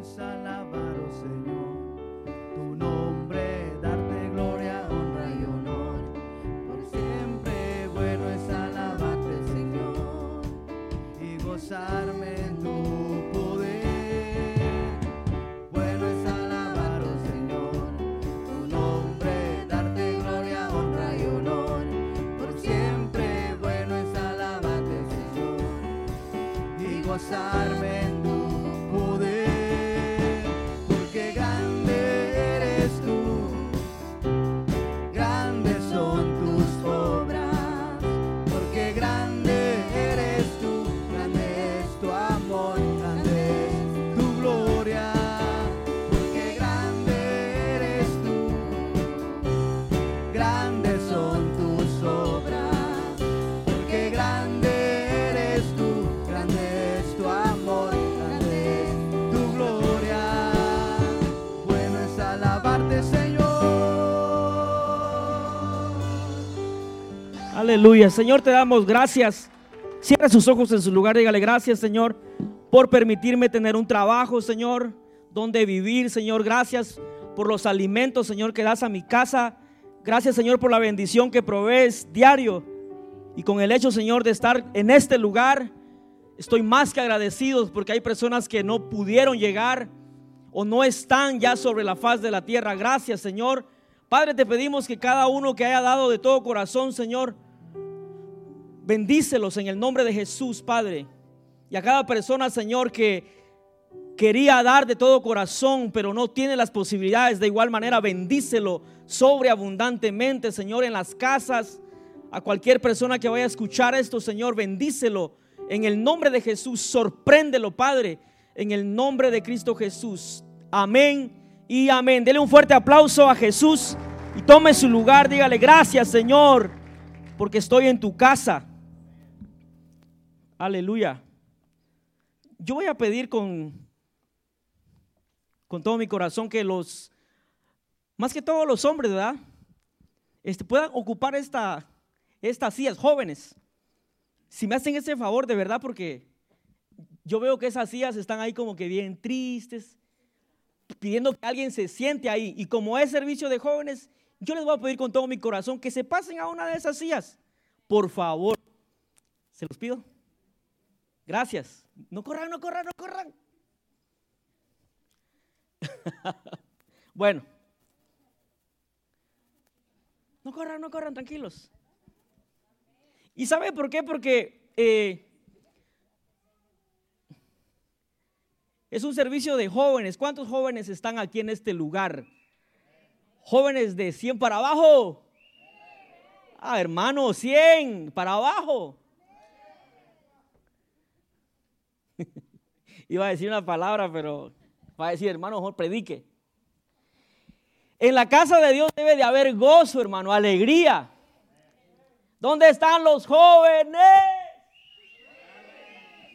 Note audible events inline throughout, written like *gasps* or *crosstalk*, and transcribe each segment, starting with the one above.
es alabar, oh Señor, Aleluya. Señor, te damos gracias. Cierra sus ojos en su lugar. Dígale gracias, Señor, por permitirme tener un trabajo, Señor, donde vivir, Señor. Gracias por los alimentos, Señor, que das a mi casa. Gracias, Señor, por la bendición que provees diario. Y con el hecho, Señor, de estar en este lugar, estoy más que agradecido porque hay personas que no pudieron llegar o no están ya sobre la faz de la tierra. Gracias, Señor. Padre, te pedimos que cada uno que haya dado de todo corazón, Señor, bendícelos en el nombre de Jesús, Padre. Y a cada persona, Señor, que quería dar de todo corazón, pero no tiene las posibilidades, de igual manera, bendícelo sobreabundantemente, Señor, en las casas. A cualquier persona que vaya a escuchar esto, Señor, bendícelo en el nombre de Jesús. Sorpréndelo, Padre, en el nombre de Cristo Jesús. Amén y amén. Dele un fuerte aplauso a Jesús y tome su lugar. Dígale gracias, Señor, porque estoy en tu casa. Aleluya. Yo voy a pedir con, con todo mi corazón que los, más que todos los hombres, ¿verdad? Este, puedan ocupar esta, estas sillas, jóvenes. Si me hacen ese favor, de verdad, porque yo veo que esas sillas están ahí como que bien tristes, pidiendo que alguien se siente ahí. Y como es servicio de jóvenes, yo les voy a pedir con todo mi corazón que se pasen a una de esas sillas. Por favor. Se los pido. Gracias. No corran, no corran, no corran. *laughs* bueno. No corran, no corran, tranquilos. ¿Y sabe por qué? Porque eh, es un servicio de jóvenes. ¿Cuántos jóvenes están aquí en este lugar? Jóvenes de 100 para abajo. Ah, hermano, 100 para abajo. Iba a decir una palabra, pero va a decir, hermano, mejor predique. En la casa de Dios debe de haber gozo, hermano, alegría. ¿Dónde están los jóvenes?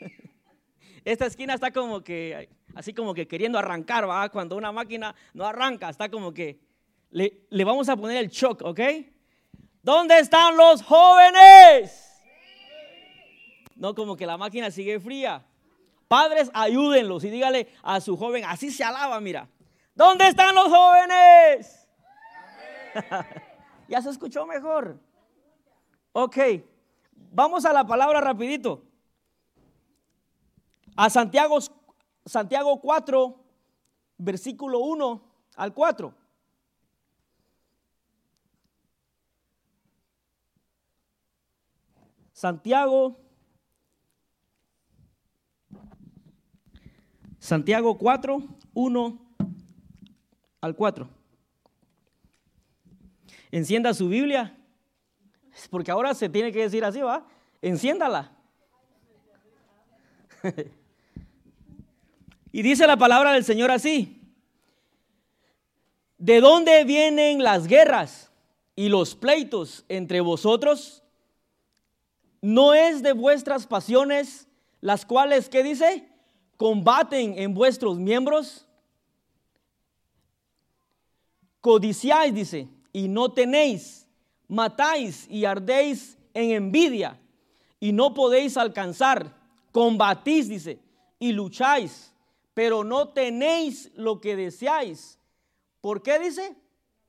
*laughs* Esta esquina está como que, así como que queriendo arrancar, ¿va? Cuando una máquina no arranca, está como que le, le vamos a poner el shock, ¿ok? ¿Dónde están los jóvenes? No, como que la máquina sigue fría. Padres, ayúdenlos y dígale a su joven, así se alaba, mira. ¿Dónde están los jóvenes? *laughs* ya se escuchó mejor. Ok, vamos a la palabra rapidito. A Santiago, Santiago 4, versículo 1 al 4. Santiago, Santiago 4, 1 al 4. Encienda su Biblia, porque ahora se tiene que decir así, ¿va? Enciéndala. *laughs* y dice la palabra del Señor así. ¿De dónde vienen las guerras y los pleitos entre vosotros? ¿No es de vuestras pasiones las cuales, ¿qué dice? Combaten en vuestros miembros. Codiciáis, dice, y no tenéis. Matáis y ardéis en envidia y no podéis alcanzar. Combatís, dice, y lucháis, pero no tenéis lo que deseáis. ¿Por qué dice?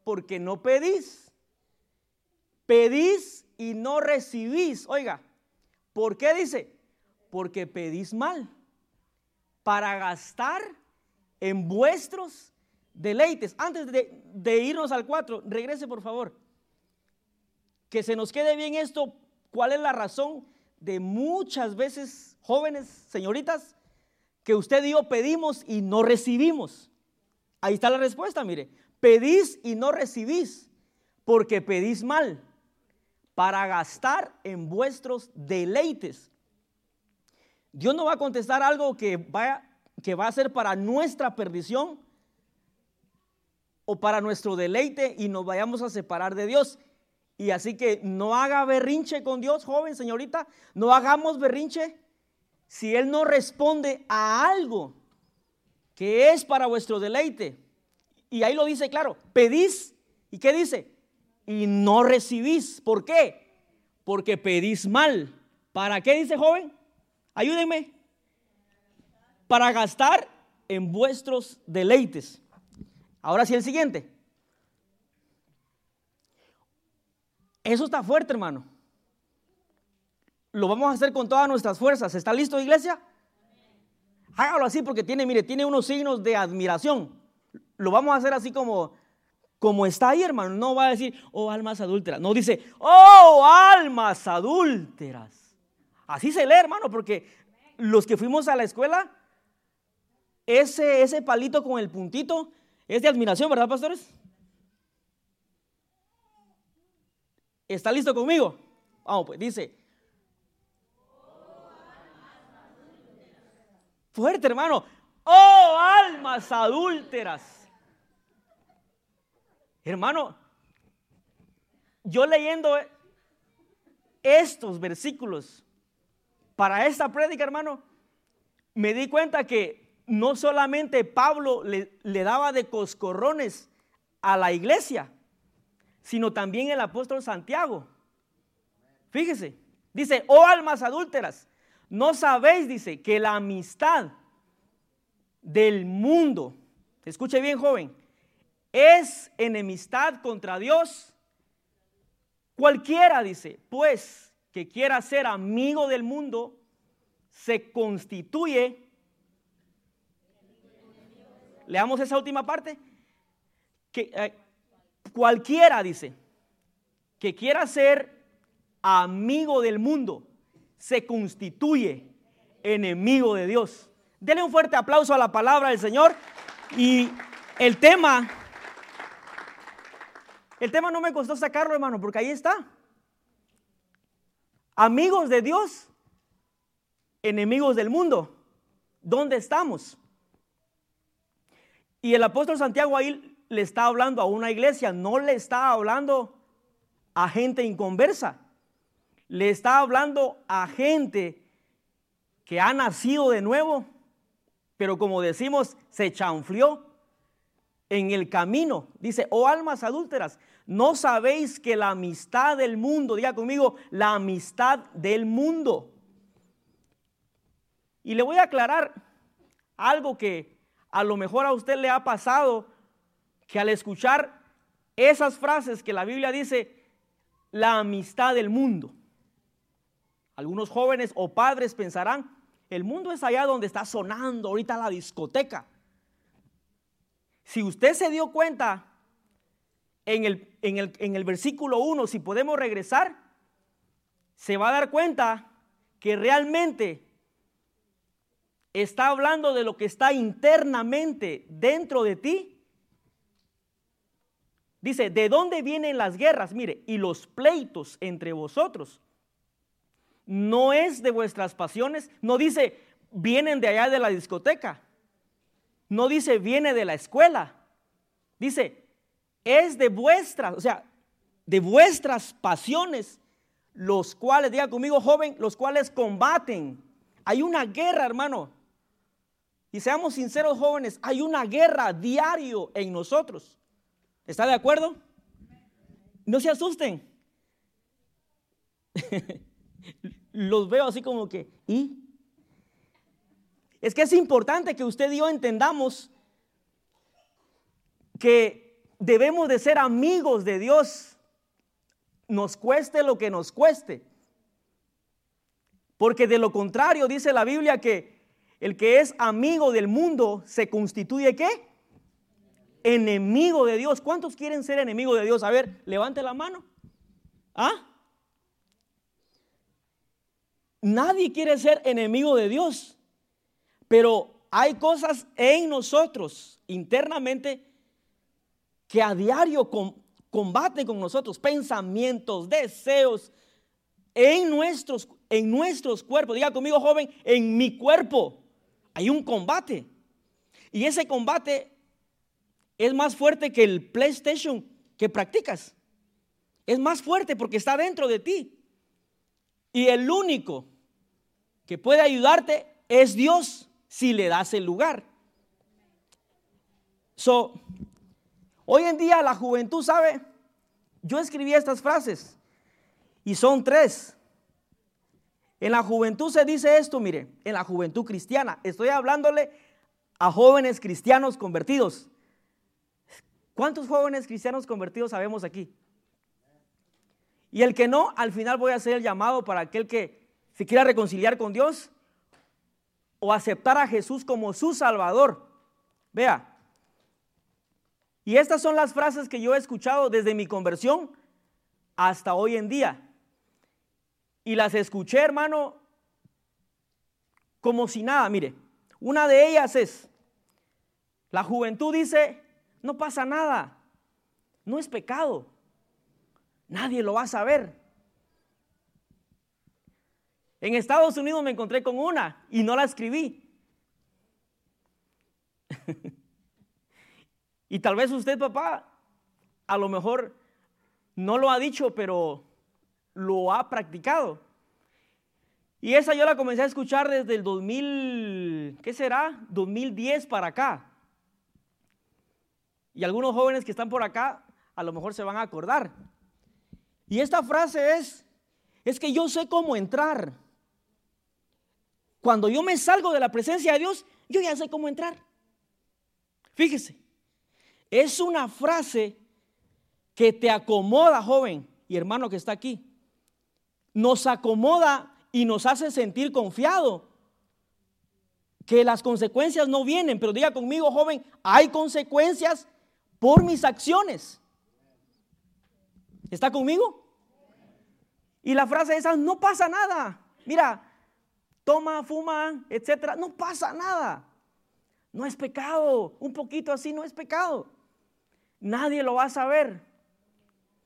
Porque no pedís. Pedís y no recibís. Oiga, ¿por qué dice? Porque pedís mal. Para gastar en vuestros deleites. Antes de, irnos al 4, regrese por favor. Que se nos quede bien esto. ¿Cuál es la razón de muchas veces, jóvenes, señoritas, que usted y yo pedimos y no recibimos? Ahí está la respuesta, mire. Pedís y no recibís porque pedís mal para gastar en vuestros deleites. Dios no va a contestar algo que, vaya, que va a ser para nuestra perdición o para nuestro deleite y nos vayamos a separar de Dios. Y así que no haga berrinche con Dios, joven, señorita. No hagamos berrinche si Él no responde a algo que es para vuestro deleite. Y ahí lo dice claro, pedís. ¿Y qué dice? y no recibís. ¿Por qué? Porque pedís mal. ¿Para qué dice joven? Ayúdenme. Para gastar en vuestros deleites. Ahora sí el siguiente. Eso está fuerte, hermano. Lo vamos a hacer con todas nuestras fuerzas. ¿Está listo, iglesia? Hágalo así porque tiene, mire, tiene unos signos de admiración. Lo vamos a hacer así como como está ahí, hermano. No va a decir, oh, almas adúlteras. No dice, oh, almas adúlteras. Así se lee, hermano, porque los que fuimos a la escuela, ese, ese palito con el puntito es de admiración, ¿verdad, pastores? ¿Está listo conmigo? Vamos, pues dice. Fuerte, hermano. Oh, almas adúlteras. Hermano, yo leyendo estos versículos para esta prédica, hermano, me di cuenta que no solamente Pablo le, daba de coscorrones a la iglesia, sino también el apóstol Santiago. Fíjese, dice, oh almas adúlteras, no sabéis, dice, que la amistad del mundo, escuche bien joven, es enemistad contra Dios. Cualquiera, dice, pues que quiera ser amigo del mundo, se constituye. Leamos esa última parte. Que eh, cualquiera, dice, que quiera ser amigo del mundo, se constituye enemigo de Dios. Denle un fuerte aplauso a la palabra del Señor. Y el tema el tema no me costó sacarlo, hermano, porque ahí está. Amigos de Dios, enemigos del mundo. ¿Dónde estamos? Y el apóstol Santiago ahí le está hablando a una iglesia, no le está hablando a gente inconversa. Le está hablando a gente que ha nacido de nuevo, pero como decimos, se chanflió en el camino. Dice, oh almas adúlteras, ¿no sabéis que la amistad del mundo, diga conmigo, la amistad del mundo? Y le voy a aclarar algo que a lo mejor a usted le ha pasado, que al escuchar esas frases que la Biblia dice, la amistad del mundo. Algunos jóvenes o padres pensarán, el mundo es allá donde está sonando ahorita la discoteca. Si usted se dio cuenta en el, en el, versículo 1, si podemos regresar, se va a dar cuenta que realmente está hablando de lo que está internamente dentro de ti. Dice, ¿de dónde vienen las guerras? Mire, y los pleitos entre vosotros. No es de vuestras pasiones, no dice, vienen de allá de la discoteca. No dice viene de la escuela. Dice, es de vuestras, o sea, de vuestras pasiones, los cuales, diga conmigo joven, los cuales combaten. Hay una guerra, hermano. Y seamos sinceros, jóvenes, hay una guerra diario en nosotros. ¿Está de acuerdo? No se asusten. *laughs* Los veo así como que, ¿y? Es que es importante que usted y yo entendamos que debemos de ser amigos de Dios, nos cueste lo que nos cueste. Porque de lo contrario dice la Biblia que el que es amigo del mundo se constituye qué? Enemigo de Dios. ¿Cuántos quieren ser enemigos de Dios? A ver, levante la mano. ¿Ah? Nadie quiere ser enemigo de Dios. Pero hay cosas en nosotros internamente que a diario combaten con nosotros, pensamientos, deseos, en nuestros, en nuestros cuerpos. Diga conmigo, joven, en mi cuerpo hay un combate. Y ese combate es más fuerte que el PlayStation que practicas. Es más fuerte porque está dentro de ti. Y el único que puede ayudarte es Dios si le das el lugar. So, hoy en día la juventud sabe, yo escribí estas frases y son tres. En la juventud se dice esto, mire, en la juventud cristiana. Estoy hablándole a jóvenes cristianos convertidos. ¿Cuántos jóvenes cristianos convertidos sabemos aquí? Y el que no, al final voy a hacer el llamado para aquel que se quiera reconciliar con Dios o aceptar a Jesús como su Salvador. Vea. Y estas son las frases que yo he escuchado desde mi conversión hasta hoy en día. Y las escuché, hermano, como si nada. Mire, una de ellas es, la juventud dice, no pasa nada, no es pecado, nadie lo va a saber. En Estados Unidos me encontré con una y no la escribí. *laughs* y tal vez usted, papá, a lo mejor no lo ha dicho, pero lo ha practicado. Y esa yo la comencé a escuchar desde el 2000, ¿qué será? 2010 para acá. Y algunos jóvenes que están por acá a lo mejor se van a acordar. Y esta frase es, es que yo sé cómo entrar. Cuando yo me salgo de la presencia de Dios, yo ya sé cómo entrar. Fíjese, es una frase que te acomoda, joven y hermano que está aquí nos acomoda y nos hace sentir confiado. Que las consecuencias no vienen, pero diga conmigo, joven, hay consecuencias por mis acciones. ¿Está conmigo? Y la frase esa, no pasa nada. Mira, toma, fuma, etcétera, no pasa nada. No es pecado. Un poquito así no es pecado. Nadie lo va a saber.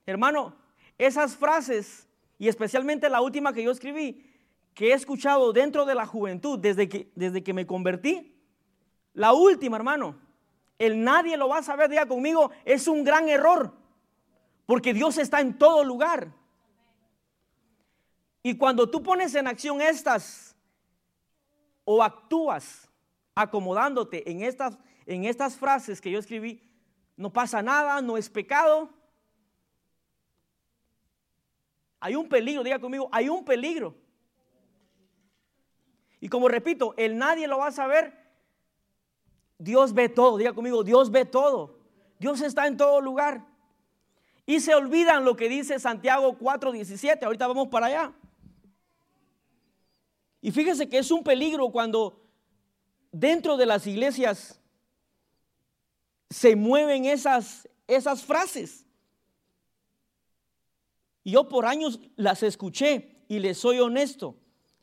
Hermano, esas frases y especialmente la última que yo escribí, que he escuchado dentro de la juventud desde que, desde que me convertí, la última, hermano, el nadie lo va a saber, diga conmigo, es un gran error, porque Dios está en todo lugar. Y cuando tú pones en acción estas o actúas acomodándote en estas, en estas frases que yo escribí, no pasa nada, no es pecado, hay un peligro, diga conmigo, hay un peligro. Y como repito, el nadie lo va a saber. Dios ve todo, diga conmigo, Dios ve todo. Dios está en todo lugar. Y se olvidan lo que dice Santiago 4:17. Ahorita vamos para allá. Y fíjese que es un peligro cuando dentro de las iglesias se mueven esas, esas frases. Y yo por años las escuché y les soy honesto.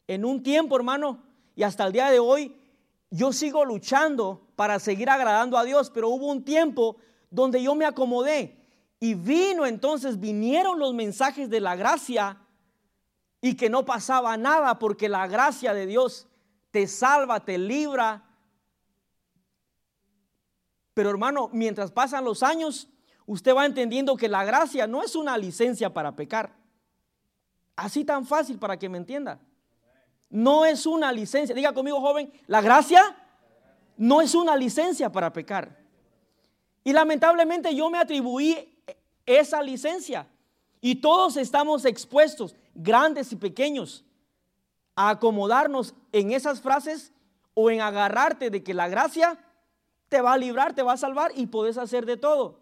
En un tiempo, hermano, y hasta el día de hoy, yo sigo luchando para seguir agradando a Dios, pero hubo un tiempo donde yo me acomodé y vino entonces, vinieron los mensajes de la gracia y que no pasaba nada porque la gracia de Dios te salva, te libra. Pero hermano, mientras pasan los años, usted va entendiendo que la gracia no es una licencia para pecar. Así tan fácil para que me entienda. No es una licencia. Diga conmigo, joven, la gracia no es una licencia para pecar. Y lamentablemente yo me atribuí esa licencia. Y todos estamos expuestos, grandes y pequeños, a acomodarnos en esas frases o en agarrarte de que la gracia te va a librar, te va a salvar y puedes hacer de todo.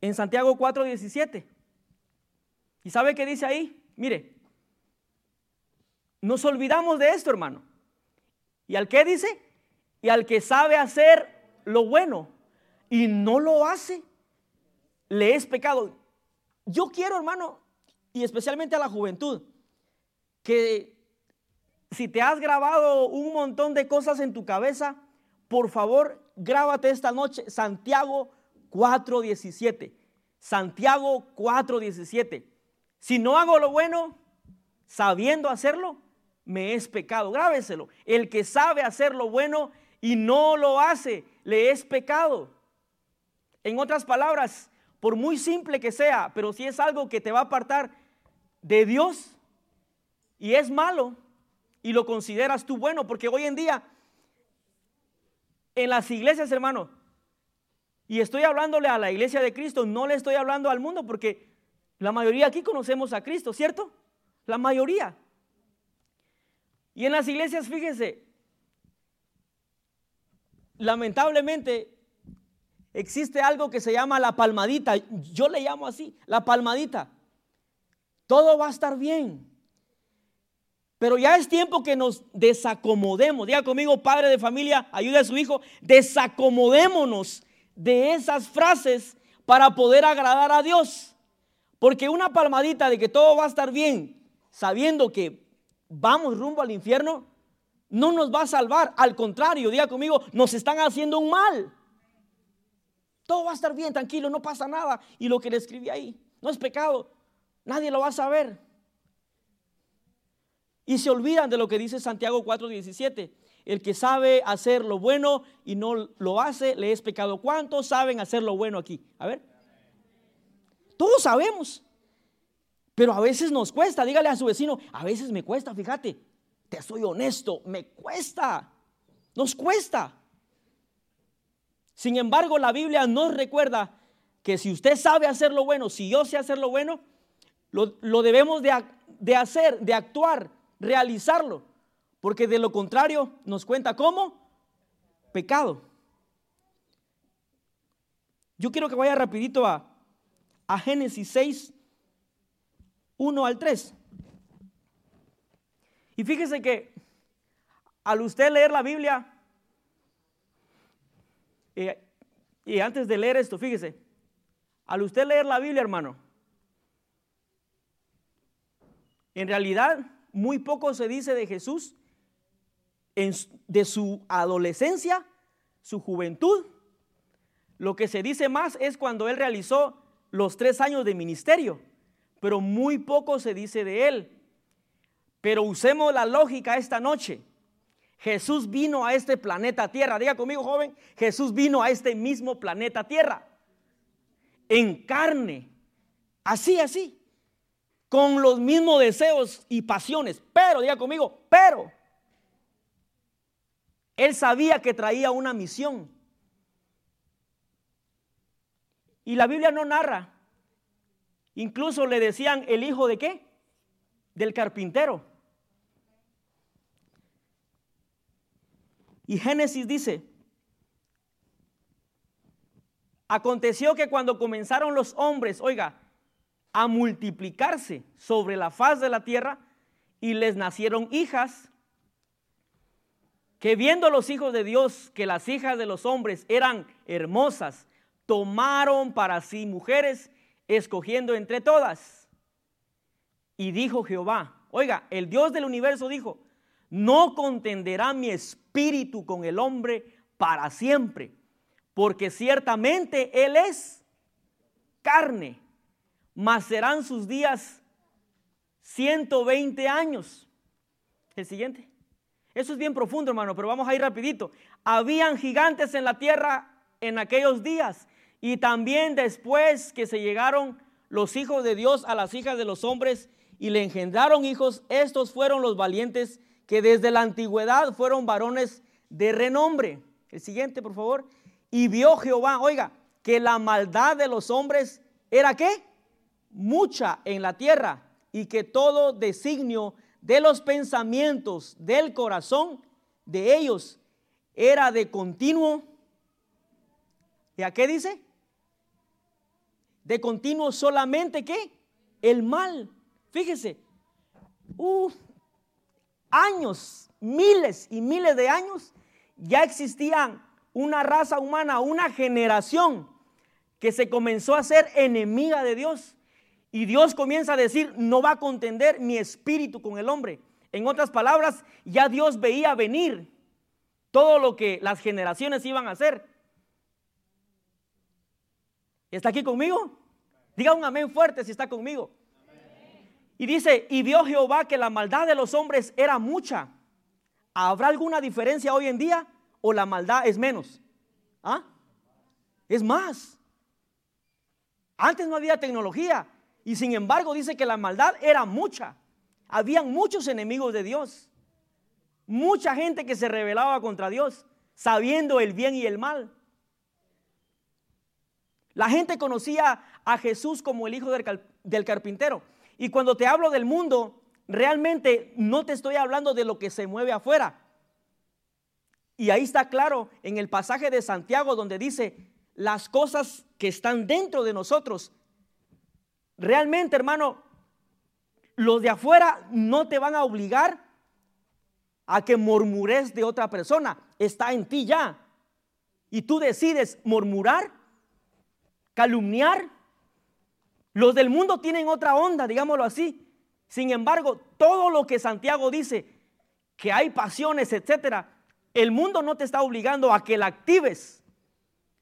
En Santiago 4:17. ¿Y sabe qué dice ahí? Mire, nos olvidamos de esto, hermano. ¿Y al qué dice? Y al que sabe hacer lo bueno y no lo hace, le es pecado. Yo quiero, hermano, y especialmente a la juventud, que si te has grabado un montón de cosas en tu cabeza, por favor, grábate esta noche Santiago 4:17. Santiago 4:17. Si no hago lo bueno, sabiendo hacerlo, me es pecado. Grábeselo. El que sabe hacer lo bueno y no lo hace, le es pecado. En otras palabras, por muy simple que sea, pero si es algo que te va a apartar de Dios y es malo y lo consideras tú bueno, porque hoy en día en las iglesias, hermano, y estoy hablándole a la iglesia de Cristo, no le estoy hablando al mundo porque la mayoría aquí conocemos a Cristo, ¿cierto? La mayoría. Y en las iglesias, fíjese, lamentablemente existe algo que se llama la palmadita. Yo le llamo así, la palmadita. Todo va a estar bien. Pero ya es tiempo que nos desacomodemos. Diga conmigo, padre de familia, ayude a su hijo. Desacomodémonos de esas frases para poder agradar a Dios. Porque una palmadita de que todo va a estar bien, sabiendo que vamos rumbo al infierno, no nos va a salvar. Al contrario, diga conmigo, nos están haciendo un mal. Todo va a estar bien, tranquilo, no pasa nada. Y lo que le escribí ahí, no es pecado, nadie lo va a saber. Y se olvidan de lo que dice Santiago 4:17. El que sabe hacer lo bueno y no lo hace, le es pecado. ¿Cuántos saben hacer lo bueno aquí? A ver. Todos sabemos. Pero a veces nos cuesta. Dígale a su vecino, a veces me cuesta, fíjate. Te soy honesto, me cuesta. Nos cuesta. Sin embargo, la Biblia nos recuerda que si usted sabe hacer lo bueno, si yo sé hacer lo bueno, lo, debemos de, de hacer, de actuar, realizarlo. Porque de lo contrario nos cuenta cómo pecado. Yo quiero que vaya rapidito a, a Génesis 6, 1 al 3. Y fíjese que al usted leer la Biblia, eh, y antes de leer esto, fíjese, al usted leer la Biblia, hermano, en realidad muy poco se dice de Jesús de su adolescencia, su juventud. Lo que se dice más es cuando él realizó los tres años de ministerio, pero muy poco se dice de él. Pero usemos la lógica esta noche. Jesús vino a este planeta Tierra. Diga conmigo, joven, Jesús vino a este mismo planeta Tierra. En carne. Así, así. Con los mismos deseos y pasiones. Pero, diga conmigo, pero. Él sabía que traía una misión. Y la Biblia no narra. Incluso le decían el hijo de qué? Del carpintero. Y Génesis dice, aconteció que cuando comenzaron los hombres, oiga, a multiplicarse sobre la faz de la tierra y les nacieron hijas, que viendo los hijos de Dios que las hijas de los hombres eran hermosas, tomaron para sí mujeres, escogiendo entre todas. Y dijo Jehová, oiga, el Dios del universo dijo, no contenderá mi espíritu con el hombre para siempre, porque ciertamente Él es carne, mas serán sus días 120 años. El siguiente. Eso es bien profundo, hermano, pero vamos a ir rapidito. Habían gigantes en la tierra en aquellos días y también después que se llegaron los hijos de Dios a las hijas de los hombres y le engendraron hijos, estos fueron los valientes que desde la antigüedad fueron varones de renombre. El siguiente, por favor. Y vio Jehová, oiga, que la maldad de los hombres era qué? Mucha en la tierra y que todo designio de los pensamientos del corazón de ellos era de continuo. ¿Y a qué dice? De continuo solamente qué? El mal. Fíjese, años, miles y miles de años, ya existían una raza humana, una generación que se comenzó a ser enemiga de Dios. Y Dios comienza a decir, no va a contender mi espíritu con el hombre. En otras palabras, ya Dios veía venir todo lo que las generaciones iban a hacer. ¿Está aquí conmigo? Diga un amén fuerte si está conmigo. Y dice, y vio Jehová que la maldad de los hombres era mucha. ¿Habrá alguna diferencia hoy en día o la maldad es menos? ¿Ah? Es más. Antes no había tecnología y sin embargo dice que la maldad era mucha. Habían muchos enemigos de Dios. Mucha gente que se rebelaba contra Dios, sabiendo el bien y el mal. La gente conocía a Jesús como el hijo del, carpintero. Y cuando te hablo del mundo, realmente no te estoy hablando de lo que se mueve afuera. Y ahí está claro en el pasaje de Santiago donde dice, las cosas que están dentro de nosotros, realmente hermano, los de afuera no te van a obligar a que murmures de otra persona. Está en ti ya. Y tú decides murmurar, calumniar. Los del mundo tienen otra onda, digámoslo así. Sin embargo, todo lo que Santiago dice, que hay pasiones, etcétera, el mundo no te está obligando a que la actives.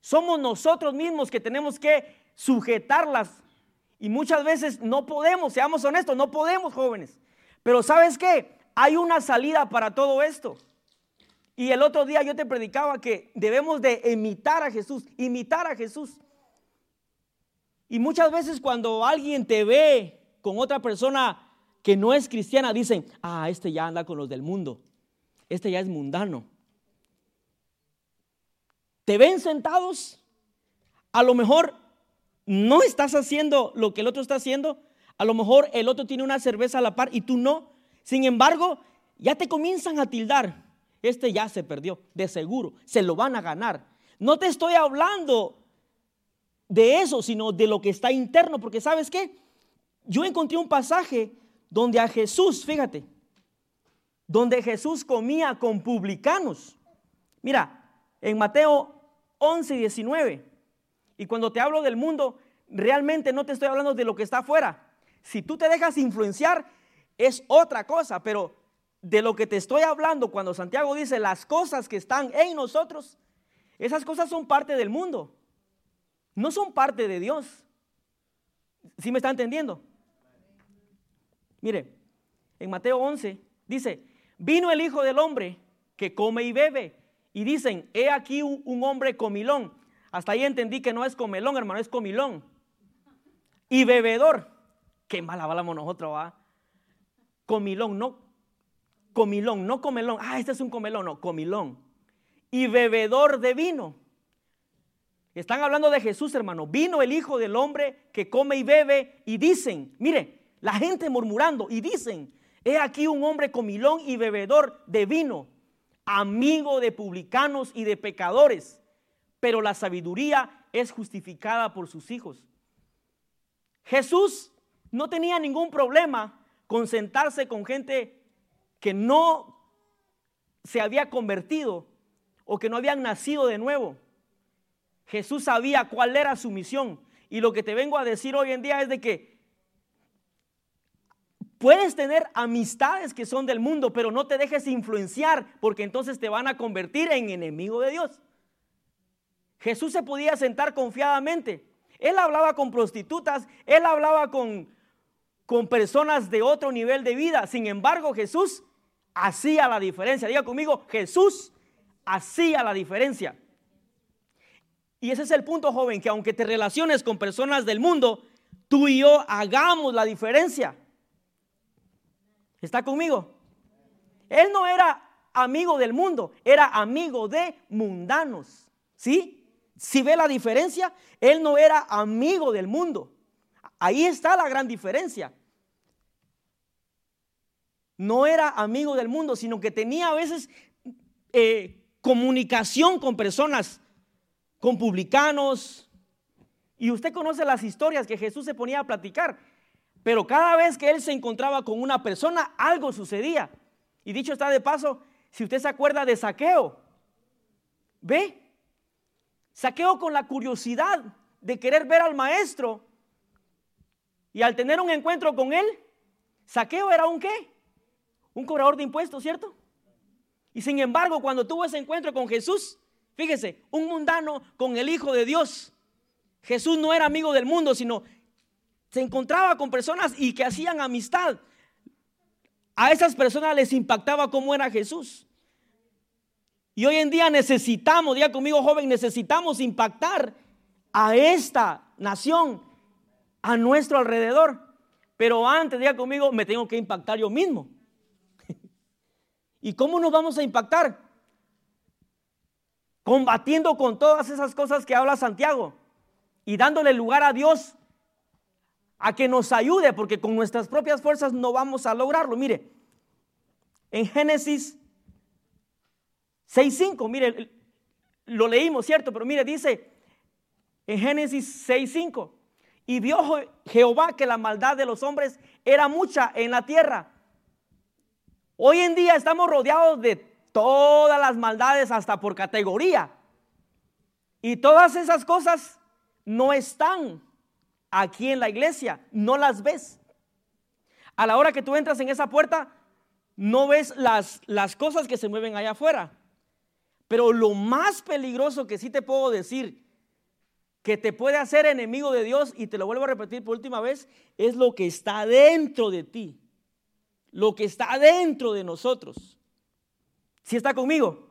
Somos nosotros mismos que tenemos que sujetarlas. Y muchas veces no podemos, seamos honestos, no podemos, jóvenes. Pero ¿sabes qué? hay una salida para todo esto. Y el otro día yo te predicaba que debemos de imitar a Jesús, imitar a Jesús. Y muchas veces cuando alguien te ve con otra persona que no es cristiana, dicen, ah, este ya anda con los del mundo, este ya es mundano. Te ven sentados, a lo mejor no estás haciendo lo que el otro está haciendo, a lo mejor el otro tiene una cerveza a la par y tú no, sin embargo, ya te comienzan a tildar. Este ya se perdió, de seguro, se lo van a ganar. No te estoy hablando de eso, sino de lo que está interno, porque sabes qué? Yo encontré un pasaje donde a Jesús, fíjate, donde Jesús comía con publicanos. Mira, en Mateo 11, 19. Y cuando te hablo del mundo, realmente no te estoy hablando de lo que está afuera. Si tú te dejas influenciar, es otra cosa, pero de lo que te estoy hablando cuando Santiago dice las cosas que están en nosotros, esas cosas son parte del mundo, no son parte de Dios. ¿Sí me está entendiendo? Mire, en Mateo 11 dice, vino el Hijo del Hombre que come y bebe. Y dicen, he aquí un, hombre comilón. Hasta ahí entendí que no es comelón, hermano, es comilón. Y bebedor. Qué mala hablamos nosotros, ¿va? comilón, no comilón, no comelón. Ah, este es un comelón, no, comilón. Y bebedor de vino. Están hablando de Jesús, hermano. Vino el Hijo del Hombre que come y bebe y dicen, mire, la gente murmurando y dicen, he aquí un hombre comilón y bebedor de vino, amigo de publicanos y de pecadores, pero la sabiduría es justificada por sus hijos. Jesús no tenía ningún problema con sentarse con gente que no se había convertido o que no habían nacido de nuevo. Jesús sabía cuál era su misión. Y lo que te vengo a decir hoy en día es de que puedes tener amistades que son del mundo, pero no te dejes influenciar porque entonces te van a convertir en enemigo de Dios. Jesús se podía sentar confiadamente. Él hablaba con prostitutas, él hablaba con con personas de otro nivel de vida. Sin embargo, Jesús hacía la diferencia. Diga conmigo, Jesús hacía la diferencia. Y ese es el punto, joven, que aunque te relaciones con personas del mundo, tú y yo hagamos la diferencia. ¿Está conmigo? Él no era amigo del mundo, era amigo de mundanos. ¿Sí? Si ve la diferencia, él no era amigo del mundo. Ahí está la gran diferencia. no era amigo del mundo, sino que tenía a veces eh, comunicación con personas, con publicanos. Y usted conoce las historias que Jesús se ponía a platicar. Pero cada vez que él se encontraba con una persona, algo sucedía. Y dicho está de paso, si usted se acuerda de Saqueo, ¿ve? Saqueo con la curiosidad de querer ver al maestro. Y al tener un encuentro con él, Saqueo era un qué? Un cobrador de impuestos, ¿cierto? Y sin embargo, cuando tuvo ese encuentro con Jesús, fíjese, un mundano con el Hijo de Dios. Jesús no era amigo del mundo, sino se encontraba con personas y que hacían amistad. A esas personas les impactaba cómo era Jesús. Y hoy en día necesitamos, diga conmigo joven, necesitamos impactar a esta nación, a nuestro alrededor. Pero antes, diga conmigo, me tengo que impactar yo mismo. *laughs* ¿Y cómo nos vamos a impactar? Combatiendo con todas esas cosas que habla Santiago y dándole lugar a Dios a que nos ayude, porque con nuestras propias fuerzas no vamos a lograrlo. Mire, en Génesis 6.5, mire, lo leímos, ¿cierto? Pero mire, dice en Génesis 6.5, y vio Jehová que la maldad de los hombres era mucha en la tierra. Hoy en día estamos rodeados de todas las maldades hasta por categoría. Y todas esas cosas no están aquí en la iglesia, no las ves. A la hora que tú entras en esa puerta, no ves las, las cosas que se mueven allá afuera. Pero lo más peligroso que sí te puedo decir, que te puede hacer enemigo de Dios, y te lo vuelvo a repetir por última vez, es lo que está dentro de ti. Lo que está dentro de nosotros. Si está conmigo?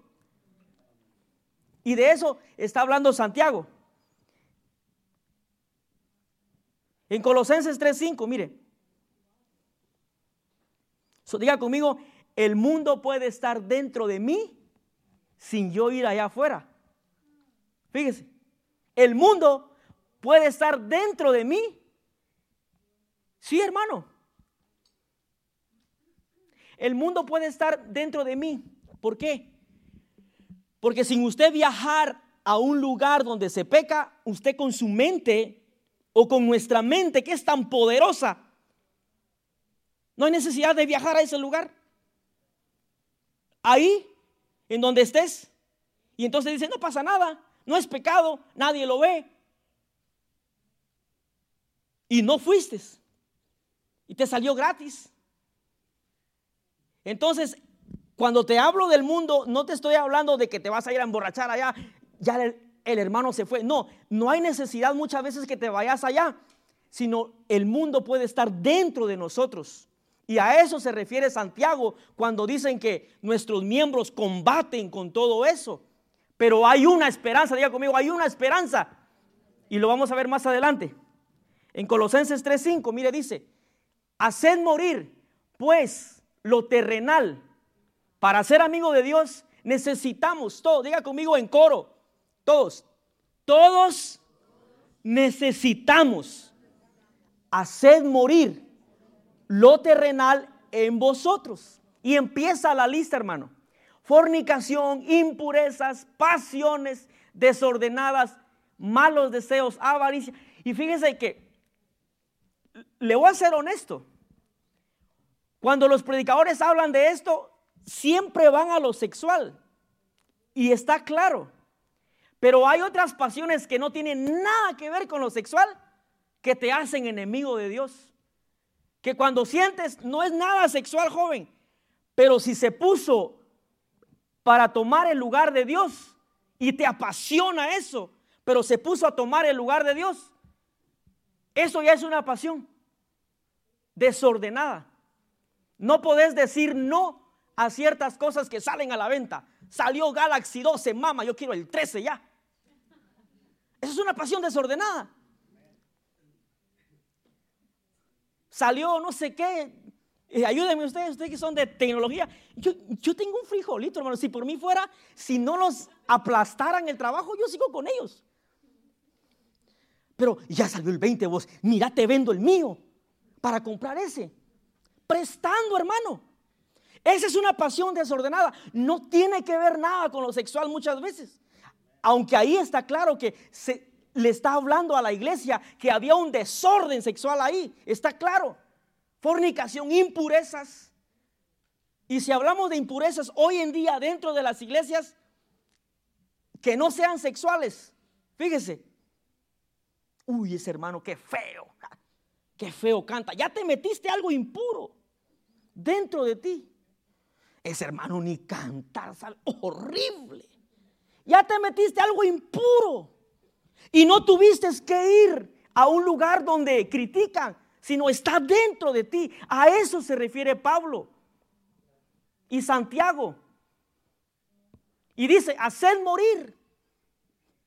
Y de eso está hablando Santiago. En Colosenses 3:5, mire. diga conmigo, el mundo puede estar dentro de mí sin yo ir allá afuera. Fíjese, el mundo puede estar dentro de mí. Sí, hermano. El mundo puede estar dentro de mí. ¿Por qué? Porque sin usted viajar a un lugar donde se peca, usted con su mente o con nuestra mente que es tan poderosa, no hay necesidad de viajar a ese lugar. Ahí, en donde estés. Y entonces dice, no pasa nada, no es pecado, nadie lo ve. Y no fuiste. Y te salió gratis. Entonces, cuando te hablo del mundo, no te estoy hablando de que te vas a ir a emborrachar allá. Ya el hermano se fue. No, no hay necesidad muchas veces que te vayas allá, sino el mundo puede estar dentro de nosotros. Y a eso se refiere Santiago cuando dicen que nuestros miembros combaten con todo eso. Pero hay una esperanza, diga conmigo, hay una esperanza. Y lo vamos a ver más adelante. En Colosenses 3:5, mire, dice, haced morir, pues, lo terrenal. Para ser amigo de Dios necesitamos todo, diga conmigo en coro, todos, todos necesitamos hacer morir lo terrenal en vosotros. Y empieza la lista, hermano. Fornicación, impurezas, pasiones desordenadas, malos deseos, avaricia. Y fíjese que le voy a ser honesto. Cuando los predicadores hablan de esto, siempre van a lo sexual. Y está claro. Pero hay otras pasiones que no tienen nada que ver con lo sexual que te hacen enemigo de Dios. Que cuando sientes no es nada sexual, joven, pero si se puso para tomar el lugar de Dios y te apasiona eso, pero se puso a tomar el lugar de Dios, eso ya es una pasión desordenada. No podés decir no a ciertas cosas que salen a la venta. Salió Galaxy 12, mama, yo quiero el 13 ya. Esa es una pasión desordenada. Salió no sé qué. Eh, ayúdenme ustedes, ustedes que son de tecnología. Yo, yo tengo un frijolito, hermano. Si por mí fuera, si no los aplastaran el trabajo, yo sigo con ellos. Pero ya salió el 20 vos. Mira, te vendo el mío para comprar ese. Prestando, hermano. Esa es una pasión desordenada. No tiene que ver nada con lo sexual muchas veces. Aunque ahí está claro que se le está hablando a la iglesia que había un desorden sexual ahí. Está claro. Fornicación, impurezas. Y si hablamos de impurezas hoy en día dentro de las iglesias, que no sean sexuales. Fíjese. Uy, ese hermano, qué feo. Qué feo canta. Ya te metiste algo impuro dentro de ti. Ese hermano ni cantar sabe. Horrible. Ya te metiste algo impuro. Y no tuviste que ir a un lugar donde critican, sino está dentro de ti. A eso se refiere Pablo y Santiago. Y dice, hacer morir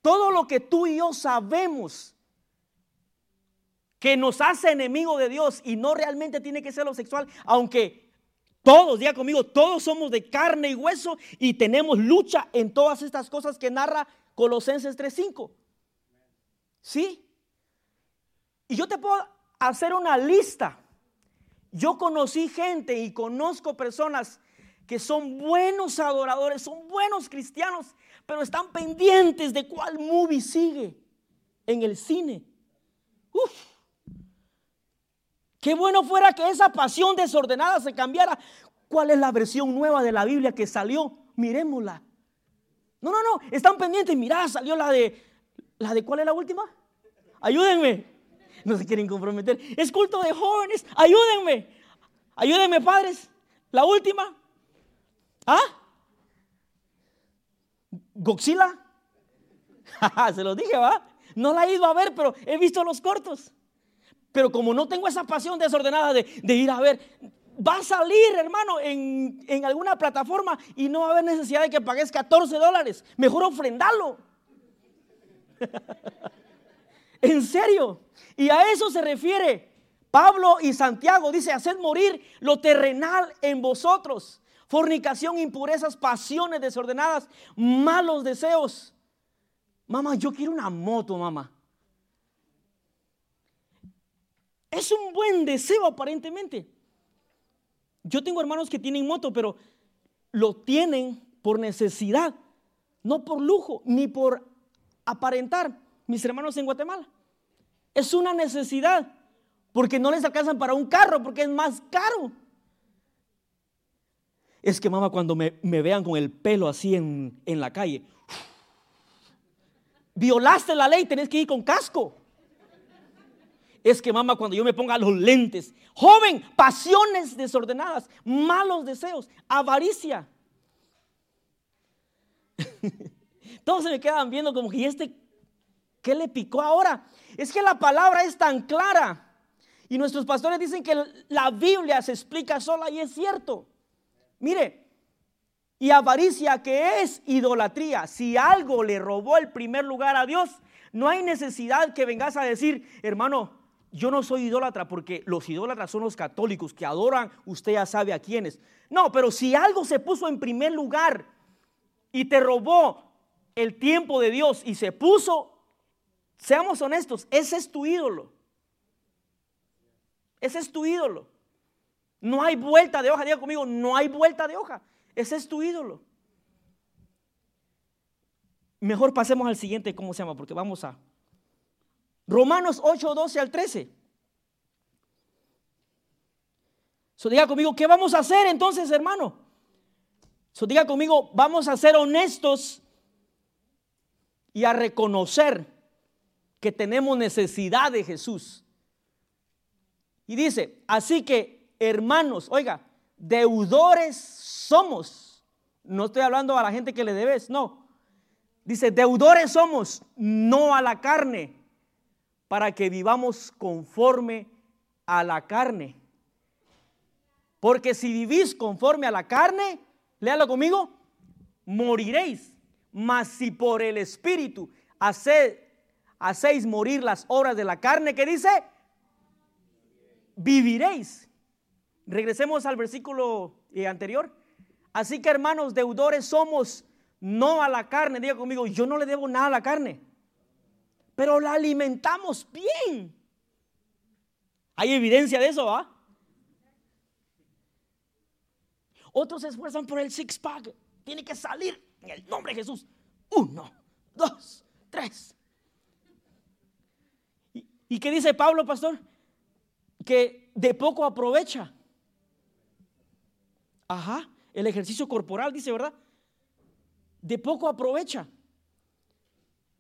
todo lo que tú y yo sabemos que nos hace enemigo de Dios y no realmente tiene que ser lo sexual, aunque todos, diga conmigo, todos somos de carne y hueso y tenemos lucha en todas estas cosas que narra Colosenses 3.5. ¿Sí? Y yo te puedo hacer una lista. Yo conocí gente y conozco personas que son buenos adoradores, son buenos cristianos, pero están pendientes de cuál movie sigue en el cine. Uf. Qué bueno fuera que esa pasión desordenada se cambiara. ¿Cuál es la versión nueva de la Biblia que salió? Miremosla. No, no, no, están pendientes. Mirá, salió la de, la de, ¿cuál es la última? Ayúdenme. No se quieren comprometer. Es culto de jóvenes. Ayúdenme. Ayúdenme, padres. La última. ¿Ah? ¿Goxila? *laughs* se lo dije, ¿va? No la he ido a ver, pero he visto los cortos. Pero como no tengo esa pasión desordenada de, ir a ver, va a salir, hermano, en, alguna plataforma y no va a haber necesidad de que pagues 14 dólares. Mejor ofrendalo. *laughs* en serio. Y a eso se refiere Pablo y Santiago. Dice, haced morir lo terrenal en vosotros. Fornicación, impurezas, pasiones desordenadas, malos deseos. Mamá, yo quiero una moto, mamá. Es un buen deseo aparentemente. Yo tengo hermanos que tienen moto, pero lo tienen por necesidad, no por lujo, ni por aparentar. Mis hermanos en Guatemala. Es una necesidad, porque no les alcanzan para un carro, porque es más caro. Es que mamá, cuando me, vean con el pelo así en, en la calle, violaste la ley, tenés que ir con casco es que mamá cuando yo me ponga los lentes, joven, pasiones desordenadas, malos deseos, avaricia. *laughs* Todos se me quedan viendo como que este, ¿qué le picó ahora? Es que la palabra es tan clara. Y nuestros pastores dicen que la Biblia se explica sola y es cierto. Mire, y avaricia que es idolatría. Si algo le robó el primer lugar a Dios, no hay necesidad que vengas a decir, hermano, yo no soy idólatra porque los idólatras son los católicos que adoran, usted ya sabe a quiénes. No, pero si algo se puso en primer lugar y te robó el tiempo de Dios y se puso, seamos honestos, ese es tu ídolo. Ese es tu ídolo. No hay vuelta de hoja, diga conmigo, no hay vuelta de hoja. Ese es tu ídolo. Mejor pasemos al siguiente, ¿cómo se llama? Porque vamos a Romanos 8, 12 al 13. So, diga conmigo, ¿qué vamos a hacer entonces, hermano? So, diga conmigo, vamos a ser honestos y a reconocer que tenemos necesidad de Jesús. Y dice, así que, hermanos, oiga, deudores somos. No estoy hablando a la gente que le debes, no. Dice, deudores somos, no a la carne para que vivamos conforme a la carne. Porque si vivís conforme a la carne, léalo conmigo, moriréis. Mas si por el Espíritu hacéis morir las obras de la carne, ¿qué dice? Viviréis. Regresemos al versículo eh, anterior. Así que hermanos, deudores somos no a la carne. Diga conmigo, yo no le debo nada a la carne pero la alimentamos bien. ¿Hay evidencia de eso, va? Otros se esfuerzan por el six pack. Tiene que salir en el nombre de Jesús. Uno, dos, tres. ¿Y, qué dice Pablo, pastor? Que de poco aprovecha. Ajá, el ejercicio corporal, dice, ¿verdad? De poco aprovecha.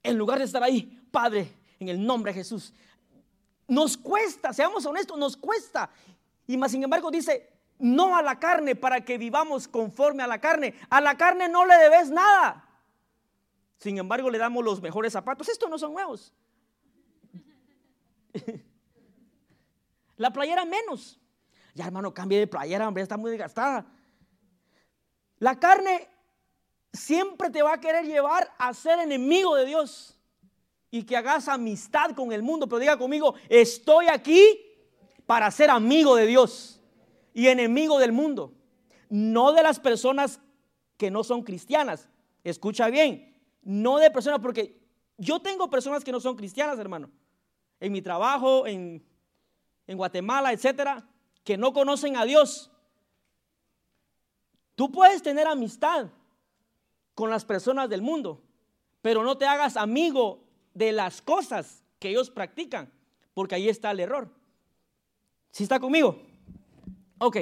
En lugar de estar ahí, Padre, en el nombre de Jesús. Nos cuesta, seamos honestos, nos cuesta. Y más sin embargo dice, no a la carne para que vivamos conforme a la carne. A la carne no le debes nada. Sin embargo le damos los mejores zapatos. Estos no son nuevos. *laughs* La playera menos. Ya hermano, cambie de playera, hombre, está muy desgastada. La carne siempre te va a querer llevar a ser enemigo de Dios y que hagas amistad con el mundo. Pero diga conmigo, estoy aquí para ser amigo de Dios y enemigo del mundo. No de las personas que no son cristianas. Escucha bien, no de personas, porque yo tengo personas que no son cristianas, hermano. En mi trabajo, en, en Guatemala, etcétera, que no conocen a Dios. Tú puedes tener amistad con las personas del mundo, pero no te hagas amigo de las cosas que ellos practican, porque ahí está el error. ¿Sí está conmigo? Ok.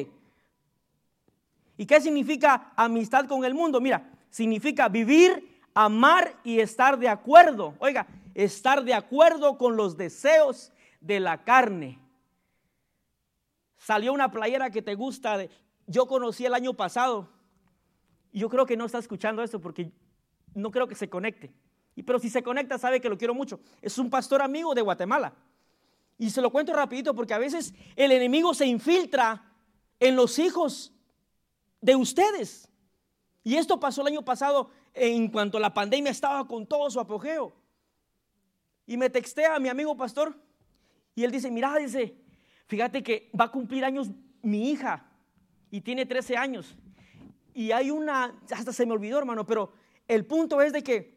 ¿Y qué significa amistad con el mundo? Mira, significa vivir, amar y estar de acuerdo. Oiga, estar de acuerdo con los deseos de la carne. Salió una playera que te gusta. De, yo conocí el año pasado. Yo creo que no está escuchando esto porque no creo que se conecte. Pero si se conecta sabe que lo quiero mucho. Es un pastor amigo de Guatemala. Y se lo cuento rapidito porque a veces el enemigo se infiltra en los hijos de ustedes. Y esto pasó el año pasado en cuanto la pandemia estaba con todo su apogeo. Y me texté a mi amigo pastor y él dice, mira, dice, fíjate que va a cumplir años mi hija y tiene 13 años. Y hay una, hasta se me olvidó hermano, pero el punto es de que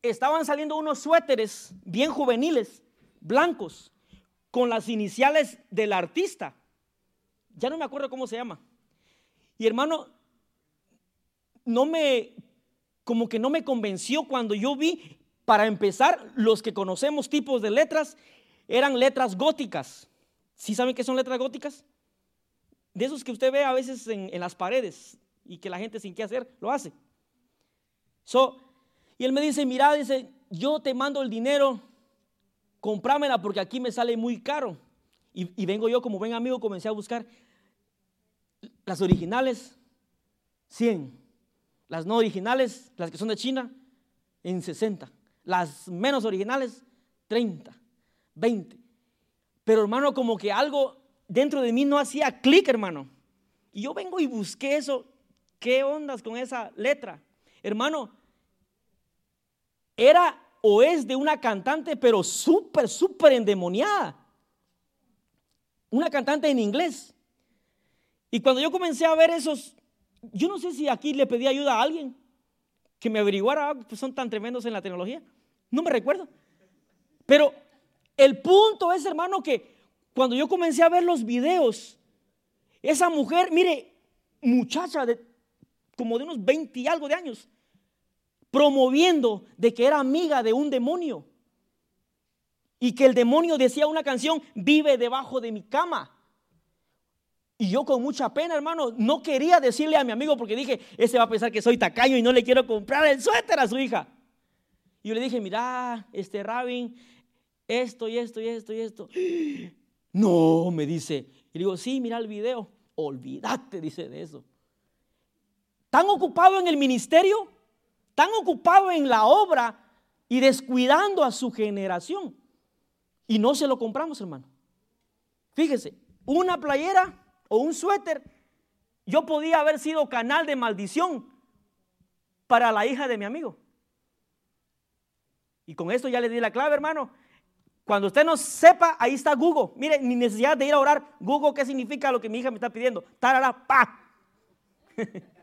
estaban saliendo unos suéteres bien juveniles blancos con las iniciales del artista. Ya no me acuerdo cómo se llama. Y hermano, no me, como que no me convenció cuando yo vi, para empezar, los que conocemos tipos de letras, eran letras góticas. ¿Sí saben qué son letras góticas? De esos que usted ve a veces en, las paredes y que la gente sin qué hacer lo hace. So, y él me dice, mira, dice, yo te mando el dinero comprámela porque aquí me sale muy caro. Y, vengo yo como buen amigo, comencé a buscar las originales, 100. Las no originales, las que son de China, en 60. Las menos originales, 30, 20. Pero hermano, como que algo dentro de mí no hacía clic, hermano. Y yo vengo y busqué eso. ¿Qué ondas con esa letra? Hermano, era o es de una cantante, pero súper, súper endemoniada. Una cantante en inglés. Y cuando yo comencé a ver esos, yo no sé si aquí le pedí ayuda a alguien que me averiguara, pues son tan tremendos en la tecnología. No me recuerdo. Pero el punto es, hermano, que cuando yo comencé a ver los videos, esa mujer, mire, muchacha de como de unos 20 y algo de años, promoviendo de que era amiga de un demonio. Y que el demonio decía una canción, vive debajo de mi cama. Y yo con mucha pena, hermano, no quería decirle a mi amigo porque dije, ese va a pensar que soy tacaño y no le quiero comprar el suéter a su hija. Y yo le dije, mira, este Rabin, esto y esto y esto y esto. *gasps* No, me dice. Y digo, sí, mira el video. Olvídate, dice de eso. Tan ocupado en el ministerio tan ocupado en la obra y descuidando a su generación. Y no se lo compramos, hermano. Fíjese, una playera o un suéter, yo podía haber sido canal de maldición para la hija de mi amigo. Y con esto ya le di la clave, hermano. Cuando usted no sepa, ahí está Google. Mire, ni necesidad de ir a orar. Google, ¿qué significa lo que mi hija me está pidiendo? Tarara, pa. *laughs*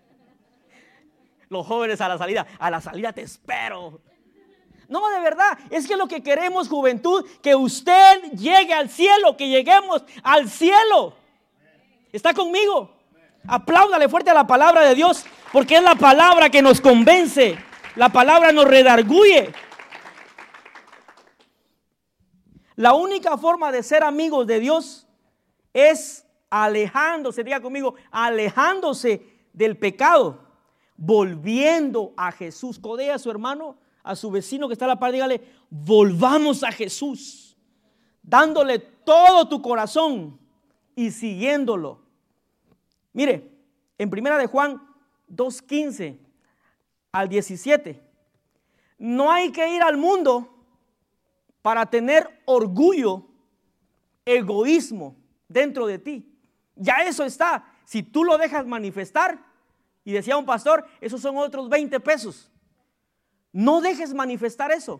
Los jóvenes a la salida, a la salida te espero. No, de verdad, es que lo que queremos, juventud, que usted llegue al cielo, que lleguemos al cielo. ¿Está conmigo? Apláudale fuerte a la palabra de Dios, porque es la palabra que nos convence. La palabra nos redarguye. La única forma de ser amigos de Dios es alejándose, diga conmigo, alejándose del pecado, volviendo a Jesús. Codea a su hermano, a su vecino que está a la par, dígale, volvamos a Jesús, dándole todo tu corazón y siguiéndolo. Mire, en primera de Juan 2.15 al 17, no hay que ir al mundo para tener orgullo, egoísmo dentro de ti. Ya eso está. Si tú lo dejas manifestar, y decía un pastor, esos son otros 20 pesos. No dejes manifestar eso.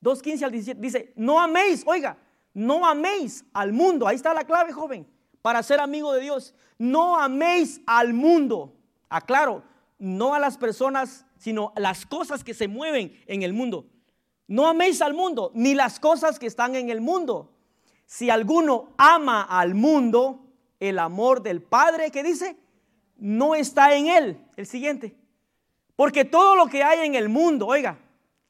2.15 al 17 dice, no améis, oiga, no améis al mundo. Ahí está la clave, joven, para ser amigo de Dios. No améis al mundo. Aclaro, no a las personas, sino las cosas que se mueven en el mundo. No améis al mundo, ni las cosas que están en el mundo. Si alguno ama al mundo, el amor del Padre, que dice? No está en él. El siguiente. Porque todo lo que hay en el mundo, oiga,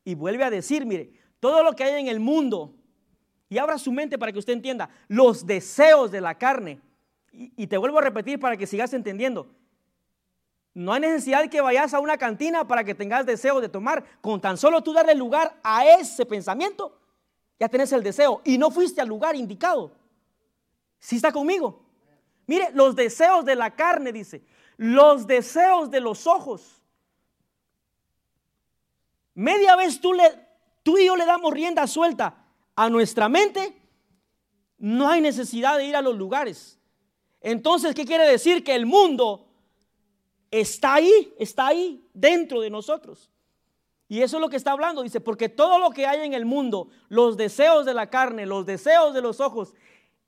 y vuelve a decir, mire, todo lo que hay en el mundo, y abra su mente para que usted entienda, los deseos de la carne, y, te vuelvo a repetir para que sigas entendiendo, no hay necesidad de que vayas a una cantina para que tengas deseo de tomar. Con tan solo tú darle lugar a ese pensamiento, ya tenés el deseo. Y no fuiste al lugar indicado. Si está conmigo? Mire, los deseos de la carne, dice. Los deseos de los ojos. Media vez tú, le, tú y yo le damos rienda suelta a nuestra mente. No hay necesidad de ir a los lugares. Entonces, ¿qué quiere decir? Que el mundo está ahí, está ahí dentro de nosotros. Y eso es lo que está hablando, dice, porque todo lo que hay en el mundo, los deseos de la carne, los deseos de los ojos,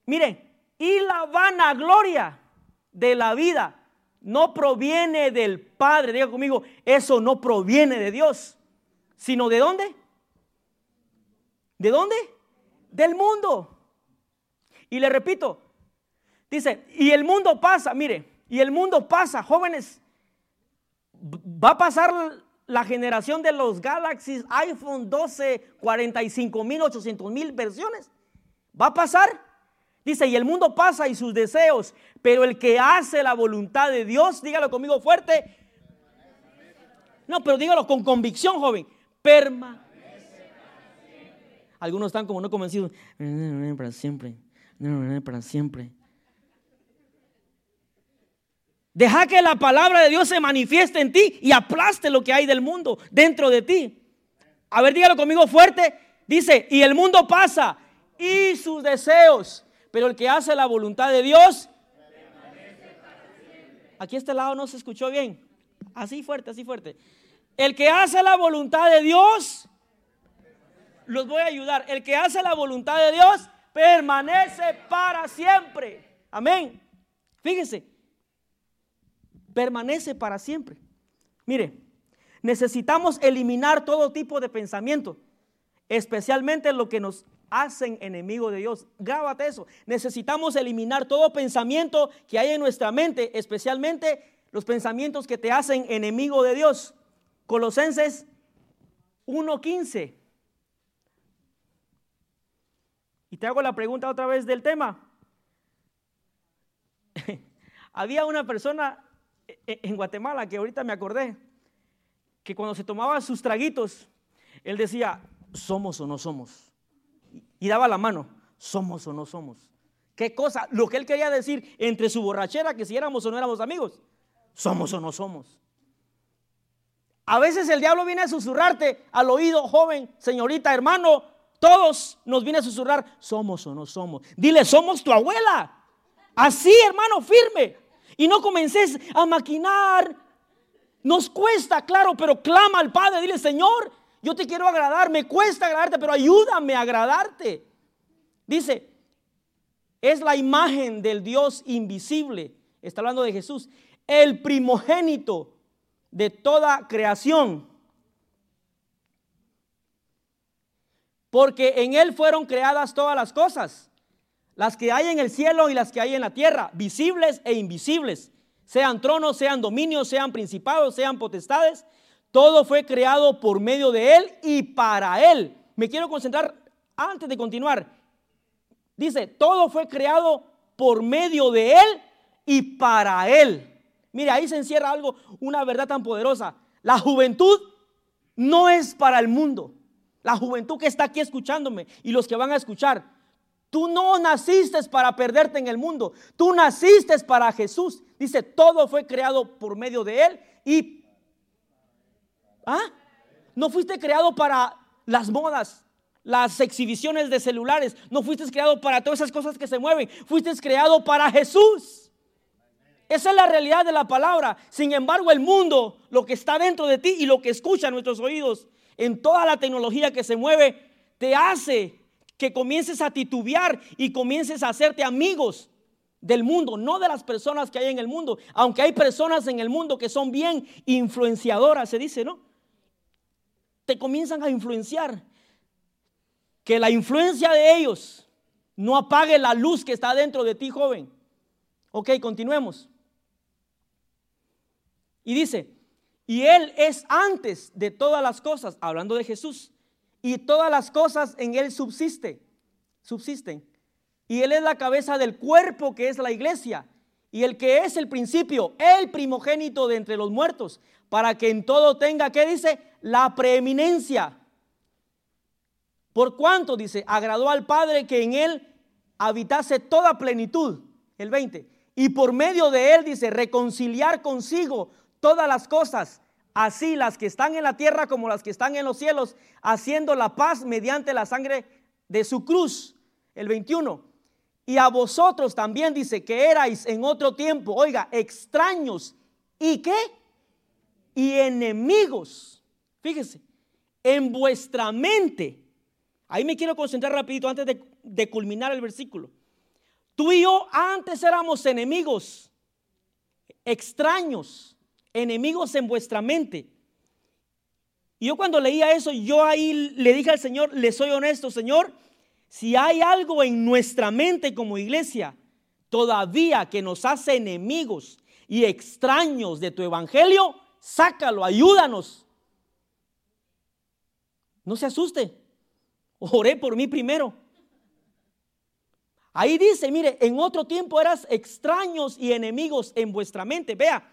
mire, y la vanagloria de la vida no proviene del Padre, diga conmigo, eso no proviene de Dios, sino de dónde? ¿De dónde? Del mundo. Y le repito, dice, y el mundo pasa, mire, y el mundo pasa, jóvenes, va a pasar la generación de los Galaxy iPhone 12, 45 mil, 800 mil versiones. Va a pasar. Dice, y el mundo pasa y sus deseos, pero el que hace la voluntad de Dios, dígalo conmigo fuerte. No, pero dígalo con convicción, joven. Perma. Algunos están como no convencidos. Para siempre. Para siempre. Deja que la palabra de Dios se manifieste en ti y aplaste lo que hay del mundo dentro de ti. A ver, dígalo conmigo fuerte. Dice, y el mundo pasa y sus deseos, pero el que hace la voluntad de Dios, aquí este lado no se escuchó bien. Así fuerte, así fuerte. El que hace la voluntad de Dios, los voy a ayudar. El que hace la voluntad de Dios permanece para siempre. Amén. Fíjense, permanece para siempre. Mire, necesitamos eliminar todo tipo de pensamiento, especialmente lo que nos hacen enemigo de Dios. Grábate eso. Necesitamos eliminar todo pensamiento que hay en nuestra mente, especialmente los pensamientos que te hacen enemigo de Dios. Colosenses 1:15. Y te hago la pregunta otra vez del tema. *laughs* Había una persona en Guatemala, que ahorita me acordé, que cuando se tomaba sus traguitos, él decía, somos o no somos. Y daba la mano, somos o no somos. ¿Qué cosa? Lo que él quería decir entre su borrachera, que si éramos o no éramos amigos, somos o no somos. A veces el diablo viene a susurrarte al oído, joven, señorita, hermano, todos nos viene a susurrar, somos o no somos. Dile, somos tu abuela. Así, hermano, firme y no comences a maquinar. Nos cuesta, claro, pero clama al Padre, dile, Señor, yo te quiero agradar, me cuesta agradarte, pero ayúdame a agradarte. Dice, es la imagen del Dios invisible, está hablando de Jesús, el primogénito de toda creación. Porque en Él fueron creadas todas las cosas las que hay en el cielo y las que hay en la tierra, visibles e invisibles, sean tronos, sean dominios, sean principados, sean potestades, todo fue creado por medio de Él y para Él. Me quiero concentrar antes de continuar. Dice, todo fue creado por medio de Él y para Él. Mire, ahí se encierra algo, una verdad tan poderosa. La juventud no es para el mundo. La juventud que está aquí escuchándome y los que van a escuchar. Tú no naciste para perderte en el mundo. Tú naciste para Jesús. Dice, todo fue creado por medio de Él y... ¿Ah? No fuiste creado para las modas, las exhibiciones de celulares. No fuiste creado para todas esas cosas que se mueven. Fuiste creado para Jesús. Esa es la realidad de la palabra. Sin embargo, el mundo, lo que está dentro de ti y lo que escucha nuestros oídos, en toda la tecnología que se mueve, te hace que comiences a titubear y comiences a hacerte amigos del mundo, no de las personas que hay en el mundo, aunque hay personas en el mundo que son bien influenciadoras, se dice, ¿no? Te comienzan a influenciar. Que la influencia de ellos no apague la luz que está dentro de ti, joven. Ok, continuemos. Y dice, y Él es antes de todas las cosas, hablando de Jesús, y todas las cosas en Él subsisten, subsisten. Y Él es la cabeza del cuerpo que es la iglesia, y el que es el principio, el primogénito de entre los muertos, para que en todo tenga, ¿qué dice? La preeminencia. Por cuanto, dice, agradó al Padre que en Él habitase toda plenitud, el 20, y por medio de Él, dice, reconciliar consigo todas las cosas, así las que están en la tierra como las que están en los cielos, haciendo la paz mediante la sangre de su cruz. El 21. Y a vosotros también dice que erais en otro tiempo, oiga, extraños. ¿Y qué? Y enemigos. Fíjese, en vuestra mente. Ahí me quiero concentrar rapidito antes de, de culminar el versículo. Tú y yo antes éramos enemigos, extraños enemigos en vuestra mente. Y yo cuando leía eso, yo ahí le dije al Señor, le soy honesto, Señor, si hay algo en nuestra mente como iglesia todavía que nos hace enemigos y extraños de tu evangelio, sácalo, ayúdanos. No se asuste. Oré por mí primero. Ahí dice, mire, en otro tiempo eras extraños y enemigos en vuestra mente. Vea,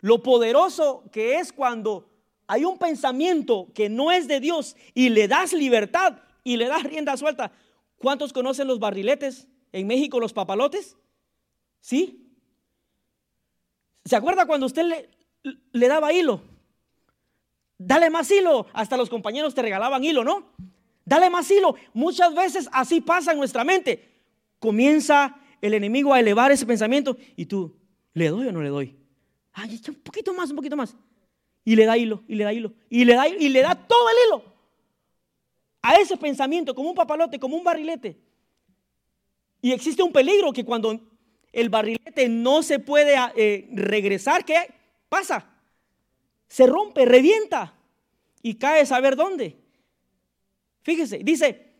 lo poderoso que es cuando hay un pensamiento que no es de Dios y le das libertad y le das rienda suelta. ¿Cuántos conocen los barriletes? En México los papalotes. ¿Sí? ¿Se acuerda cuando usted le, le daba hilo? Dale más hilo. Hasta los compañeros te regalaban hilo, ¿no? Dale más hilo. Muchas veces así pasa en nuestra mente. Comienza el enemigo a elevar ese pensamiento y tú, ¿le doy o no le doy? Un poquito más, un poquito más. Y le da hilo, y le da hilo, y le da, y le da todo el hilo. A ese pensamiento, como un papalote, como un barrilete. Y existe un peligro que cuando el barrilete no se puede eh, regresar, ¿qué pasa? Se rompe, revienta y cae saber dónde. Fíjese, dice,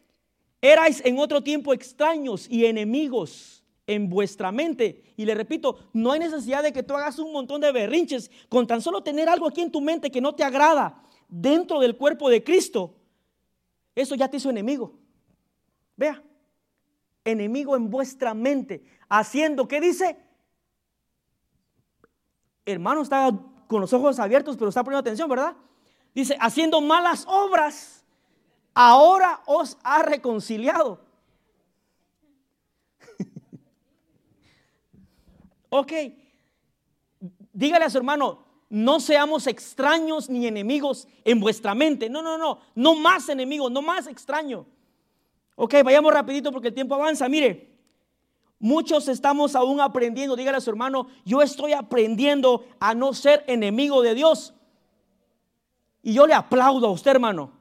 erais en otro tiempo extraños y enemigos en vuestra mente. Y le repito, no hay necesidad de que tú hagas un montón de berrinches. Con tan solo tener algo aquí en tu mente que no te agrada dentro del cuerpo de Cristo, eso ya te hizo enemigo. Vea, enemigo en vuestra mente, haciendo, ¿qué dice? Hermano está con los ojos abiertos, pero está poniendo atención, ¿verdad? Dice, haciendo malas obras, ahora os ha reconciliado Ok, dígale a su hermano, no seamos extraños ni enemigos en vuestra mente. No, no, no, no más enemigos, no más extraño. Ok, vayamos rapidito porque el tiempo avanza. Mire, muchos estamos aún aprendiendo. Dígale a su hermano, yo estoy aprendiendo a no ser enemigo de Dios. Y yo le aplaudo a usted, hermano.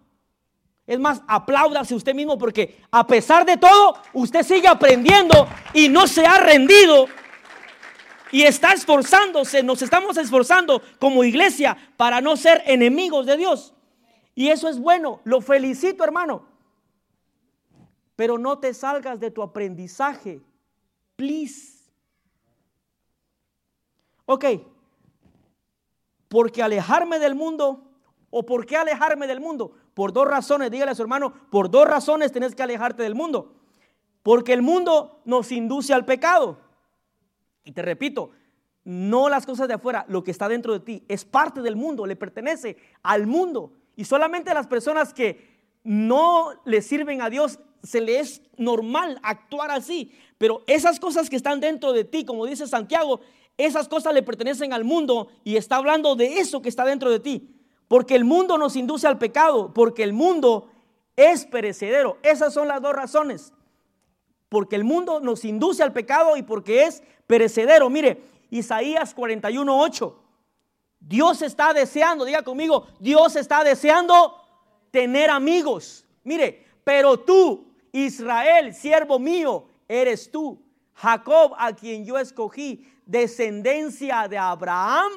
Es más, apláudase usted mismo porque a pesar de todo, usted sigue aprendiendo y no se ha rendido y está esforzándose, nos estamos esforzando como iglesia para no ser enemigos de Dios. Y eso es bueno, lo felicito hermano. Pero no te salgas de tu aprendizaje. Please. Ok. Porque alejarme del mundo, o por qué alejarme del mundo? Por dos razones, dígale a su hermano, por dos razones tenés que alejarte del mundo. Porque el mundo nos induce al pecado. Y te repito, no las cosas de afuera, lo que está dentro de ti es parte del mundo, le pertenece al mundo. Y solamente a las personas que no le sirven a Dios se le es normal actuar así. Pero esas cosas que están dentro de ti, como dice Santiago, esas cosas le pertenecen al mundo y está hablando de eso que está dentro de ti. Porque el mundo nos induce al pecado, porque el mundo es perecedero. Esas son las dos razones. Porque el mundo nos induce al pecado y porque es perecedero. Mire, Isaías 41:8. Dios está deseando, diga conmigo, Dios está deseando tener amigos. Mire, pero tú, Israel, siervo mío, eres tú. Jacob, a quien yo escogí, descendencia de Abraham.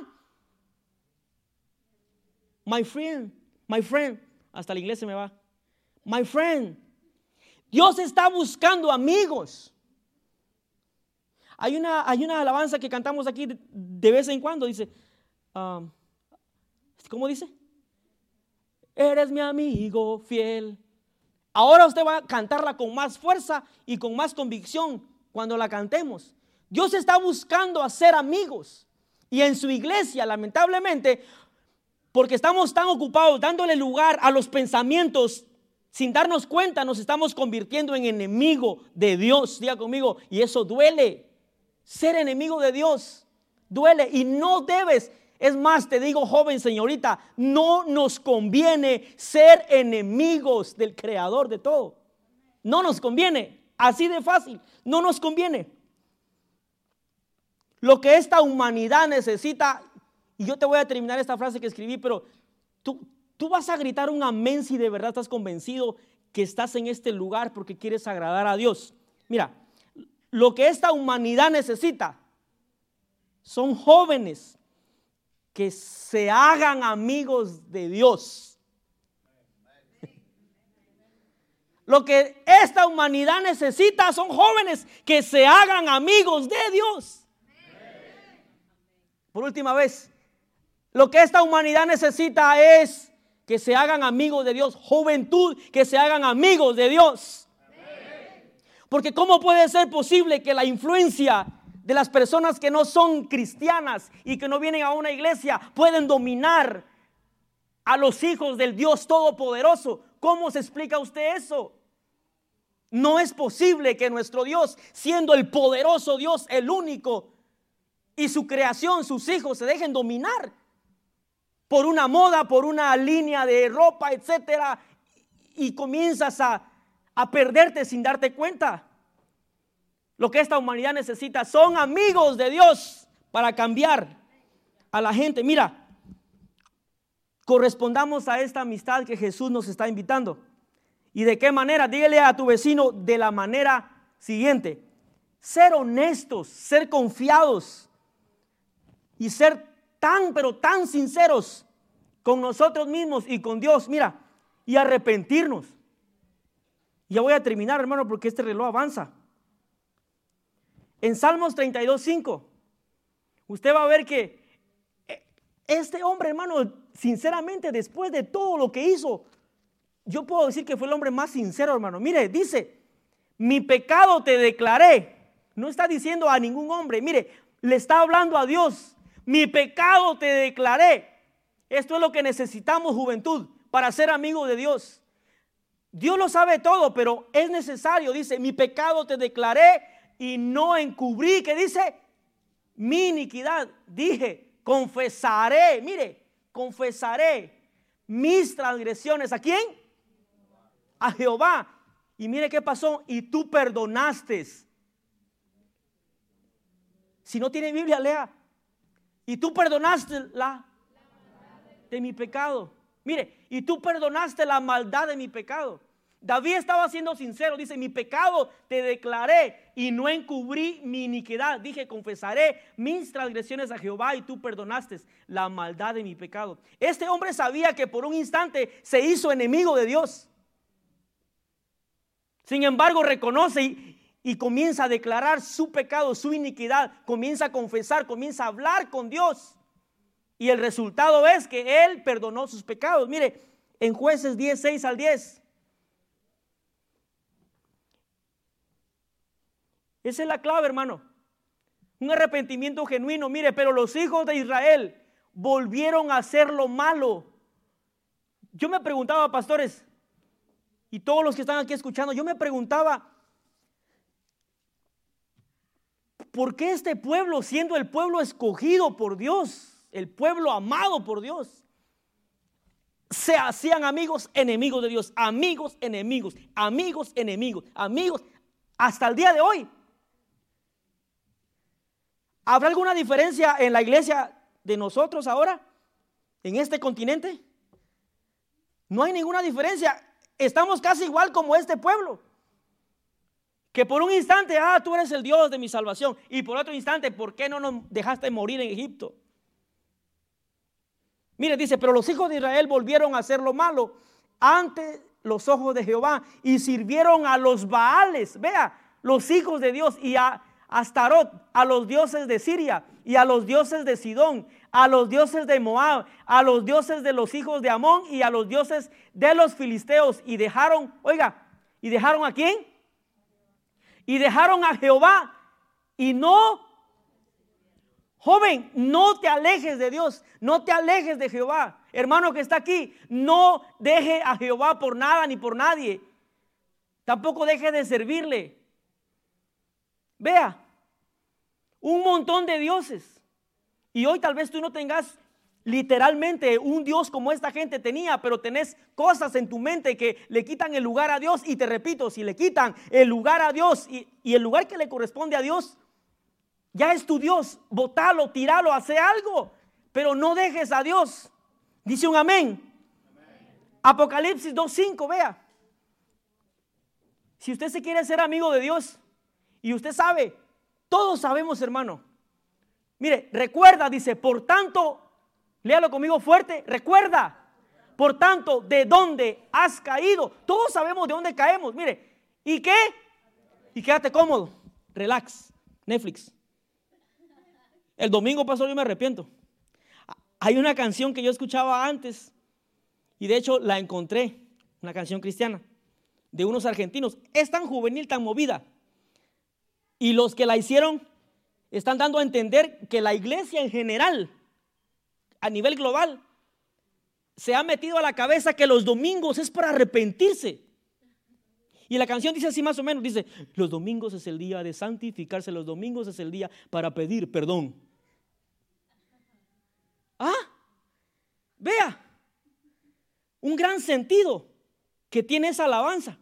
My friend, my friend, hasta la iglesia me va. My friend, Dios está buscando amigos. Hay una, hay una alabanza que cantamos aquí de, vez en cuando, dice, um, ¿cómo dice? Eres mi amigo fiel. Ahora usted va a cantarla con más fuerza y con más convicción cuando la cantemos. Dios está buscando hacer amigos. Y en su iglesia, lamentablemente, porque estamos tan ocupados dándole lugar a los pensamientos, sin darnos cuenta, nos estamos convirtiendo en enemigo de Dios. Diga conmigo, y eso duele. Ser enemigo de Dios duele y no debes. Es más, te digo, joven señorita, no nos conviene ser enemigos del creador de todo. No nos conviene. Así de fácil. No nos conviene. Lo que esta humanidad necesita, y yo te voy a terminar esta frase que escribí, pero tú, tú vas a gritar un amén si de verdad estás convencido que estás en este lugar porque quieres agradar a Dios. Mira, lo que esta humanidad necesita son jóvenes que se hagan amigos de Dios. *laughs* Lo que esta humanidad necesita son jóvenes que se hagan amigos de Dios. Por última vez, lo que esta humanidad necesita es que se hagan amigos de Dios. Juventud, que se hagan amigos de Dios. Porque ¿cómo puede ser posible que la influencia de las personas que no son cristianas y que no vienen a una iglesia pueden dominar a los hijos del Dios Todopoderoso? ¿Cómo se explica usted eso? No es posible que nuestro Dios, siendo el poderoso Dios, el único, y su creación, sus hijos, se dejen dominar por una moda, por una línea de ropa, etcétera, y comienzas a a perderte sin darte cuenta. Lo que esta humanidad necesita son amigos de Dios para cambiar a la gente. Mira, correspondamos a esta amistad que Jesús nos está invitando. ¿Y de qué manera? Dígale a tu vecino de la manera siguiente. Ser honestos, ser confiados y ser tan, pero tan sinceros con nosotros mismos y con Dios. Mira, y arrepentirnos. Ya voy a terminar, hermano, porque este reloj avanza. En Salmos 32, 5, usted va a ver que eh, este hombre, hermano, sinceramente, después de todo lo que hizo, yo puedo decir que fue el hombre más sincero, hermano. Mire, dice, mi pecado te declaré. No está diciendo a ningún hombre, mire, le está hablando a Dios. Mi pecado te declaré. Esto es lo que necesitamos, juventud, para ser amigos de Dios. Dios lo sabe todo, pero es necesario, dice, mi pecado te declaré y no encubrí, que dice, mi iniquidad. Dije, confesaré, mire, confesaré mis transgresiones. ¿A quién? A Jehová. Y mire qué pasó, y tú perdonaste. Si no tiene Biblia, lea. Y tú perdonaste la de mi pecado. Mire, y tú perdonaste la maldad de mi pecado. David estaba siendo sincero, dice, mi pecado te declaré y no encubrí mi iniquidad. Dije, confesaré mis transgresiones a Jehová y tú perdonaste la maldad de mi pecado. Este hombre sabía que por un instante se hizo enemigo de Dios. Sin embargo, reconoce y, y comienza a declarar su pecado, su iniquidad, comienza a confesar, comienza a hablar con Dios. Y el resultado es que Él perdonó sus pecados. Mire, en jueces 10, 6 al 10. Esa es la clave, hermano. Un arrepentimiento genuino. Mire, pero los hijos de Israel volvieron a hacer lo malo. Yo me preguntaba, pastores, y todos los que están aquí escuchando, yo me preguntaba, ¿por qué este pueblo, siendo el pueblo escogido por Dios, el pueblo amado por Dios, se hacían amigos enemigos de Dios, amigos enemigos, amigos enemigos, amigos, hasta el día de hoy? ¿Habrá alguna diferencia en la iglesia de nosotros ahora, en este continente? No hay ninguna diferencia. Estamos casi igual como este pueblo. Que por un instante, ah, tú eres el Dios de mi salvación. Y por otro instante, ¿por qué no nos dejaste morir en Egipto? Mire, dice, pero los hijos de Israel volvieron a hacer lo malo ante los ojos de Jehová y sirvieron a los Baales, vea, los hijos de Dios y a Astarot, a los dioses de Siria y a los dioses de Sidón, a los dioses de Moab, a los dioses de los hijos de Amón y a los dioses de los filisteos. Y dejaron, oiga, ¿y dejaron a quién? Y dejaron a Jehová y no, joven, no te alejes de Dios, no te alejes de Jehová. Hermano que está aquí, no deje a Jehová por nada ni por nadie. Tampoco deje de servirle. Vea, un montón de dioses. Y hoy tal vez tú no tengas literalmente un Dios como esta gente tenía, pero tenés cosas en tu mente que le quitan el lugar a Dios. Y te repito, si le quitan el lugar a Dios y, el lugar que le corresponde a Dios, ya es tu Dios. Botalo, tiralo, hace algo, pero no dejes a Dios. Dice un amén. Apocalipsis 2.5, vea. Si usted se quiere ser amigo de Dios, y usted sabe, todos sabemos, hermano. Mire, recuerda, dice, por tanto, léalo conmigo fuerte, recuerda, por tanto, de dónde has caído. Todos sabemos de dónde caemos. Mire, ¿y qué? Y quédate cómodo, relax, Netflix. El domingo pasó, yo me arrepiento. Hay una canción que yo escuchaba antes y de hecho la encontré, una canción cristiana de unos argentinos. Es tan juvenil, tan movida. Y los que la hicieron están dando a entender que la iglesia en general, a nivel global, se ha metido a la cabeza que los domingos es para arrepentirse. Y la canción dice así más o menos, dice, los domingos es el día de santificarse, los domingos es el día para pedir perdón. Ah, vea, un gran sentido que tiene esa alabanza.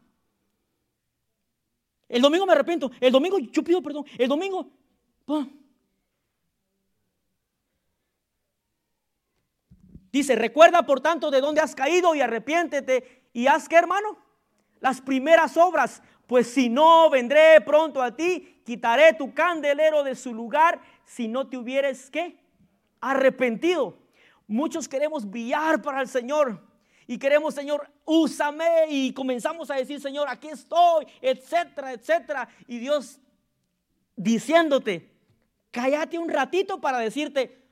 El domingo me arrepiento. El domingo yo pido perdón. El domingo. Dice, recuerda por tanto de dónde has caído y arrepiéntete. ¿Y haz qué, hermano? Las primeras obras. Pues si no, vendré pronto a ti, quitaré tu candelero de su lugar si no te hubieres, ¿qué? Arrepentido. Muchos queremos guiar para el Señor y queremos, Señor, úsame y comenzamos a decir, Señor, aquí estoy, etcétera, etcétera. Y Dios diciéndote, cállate un ratito para decirte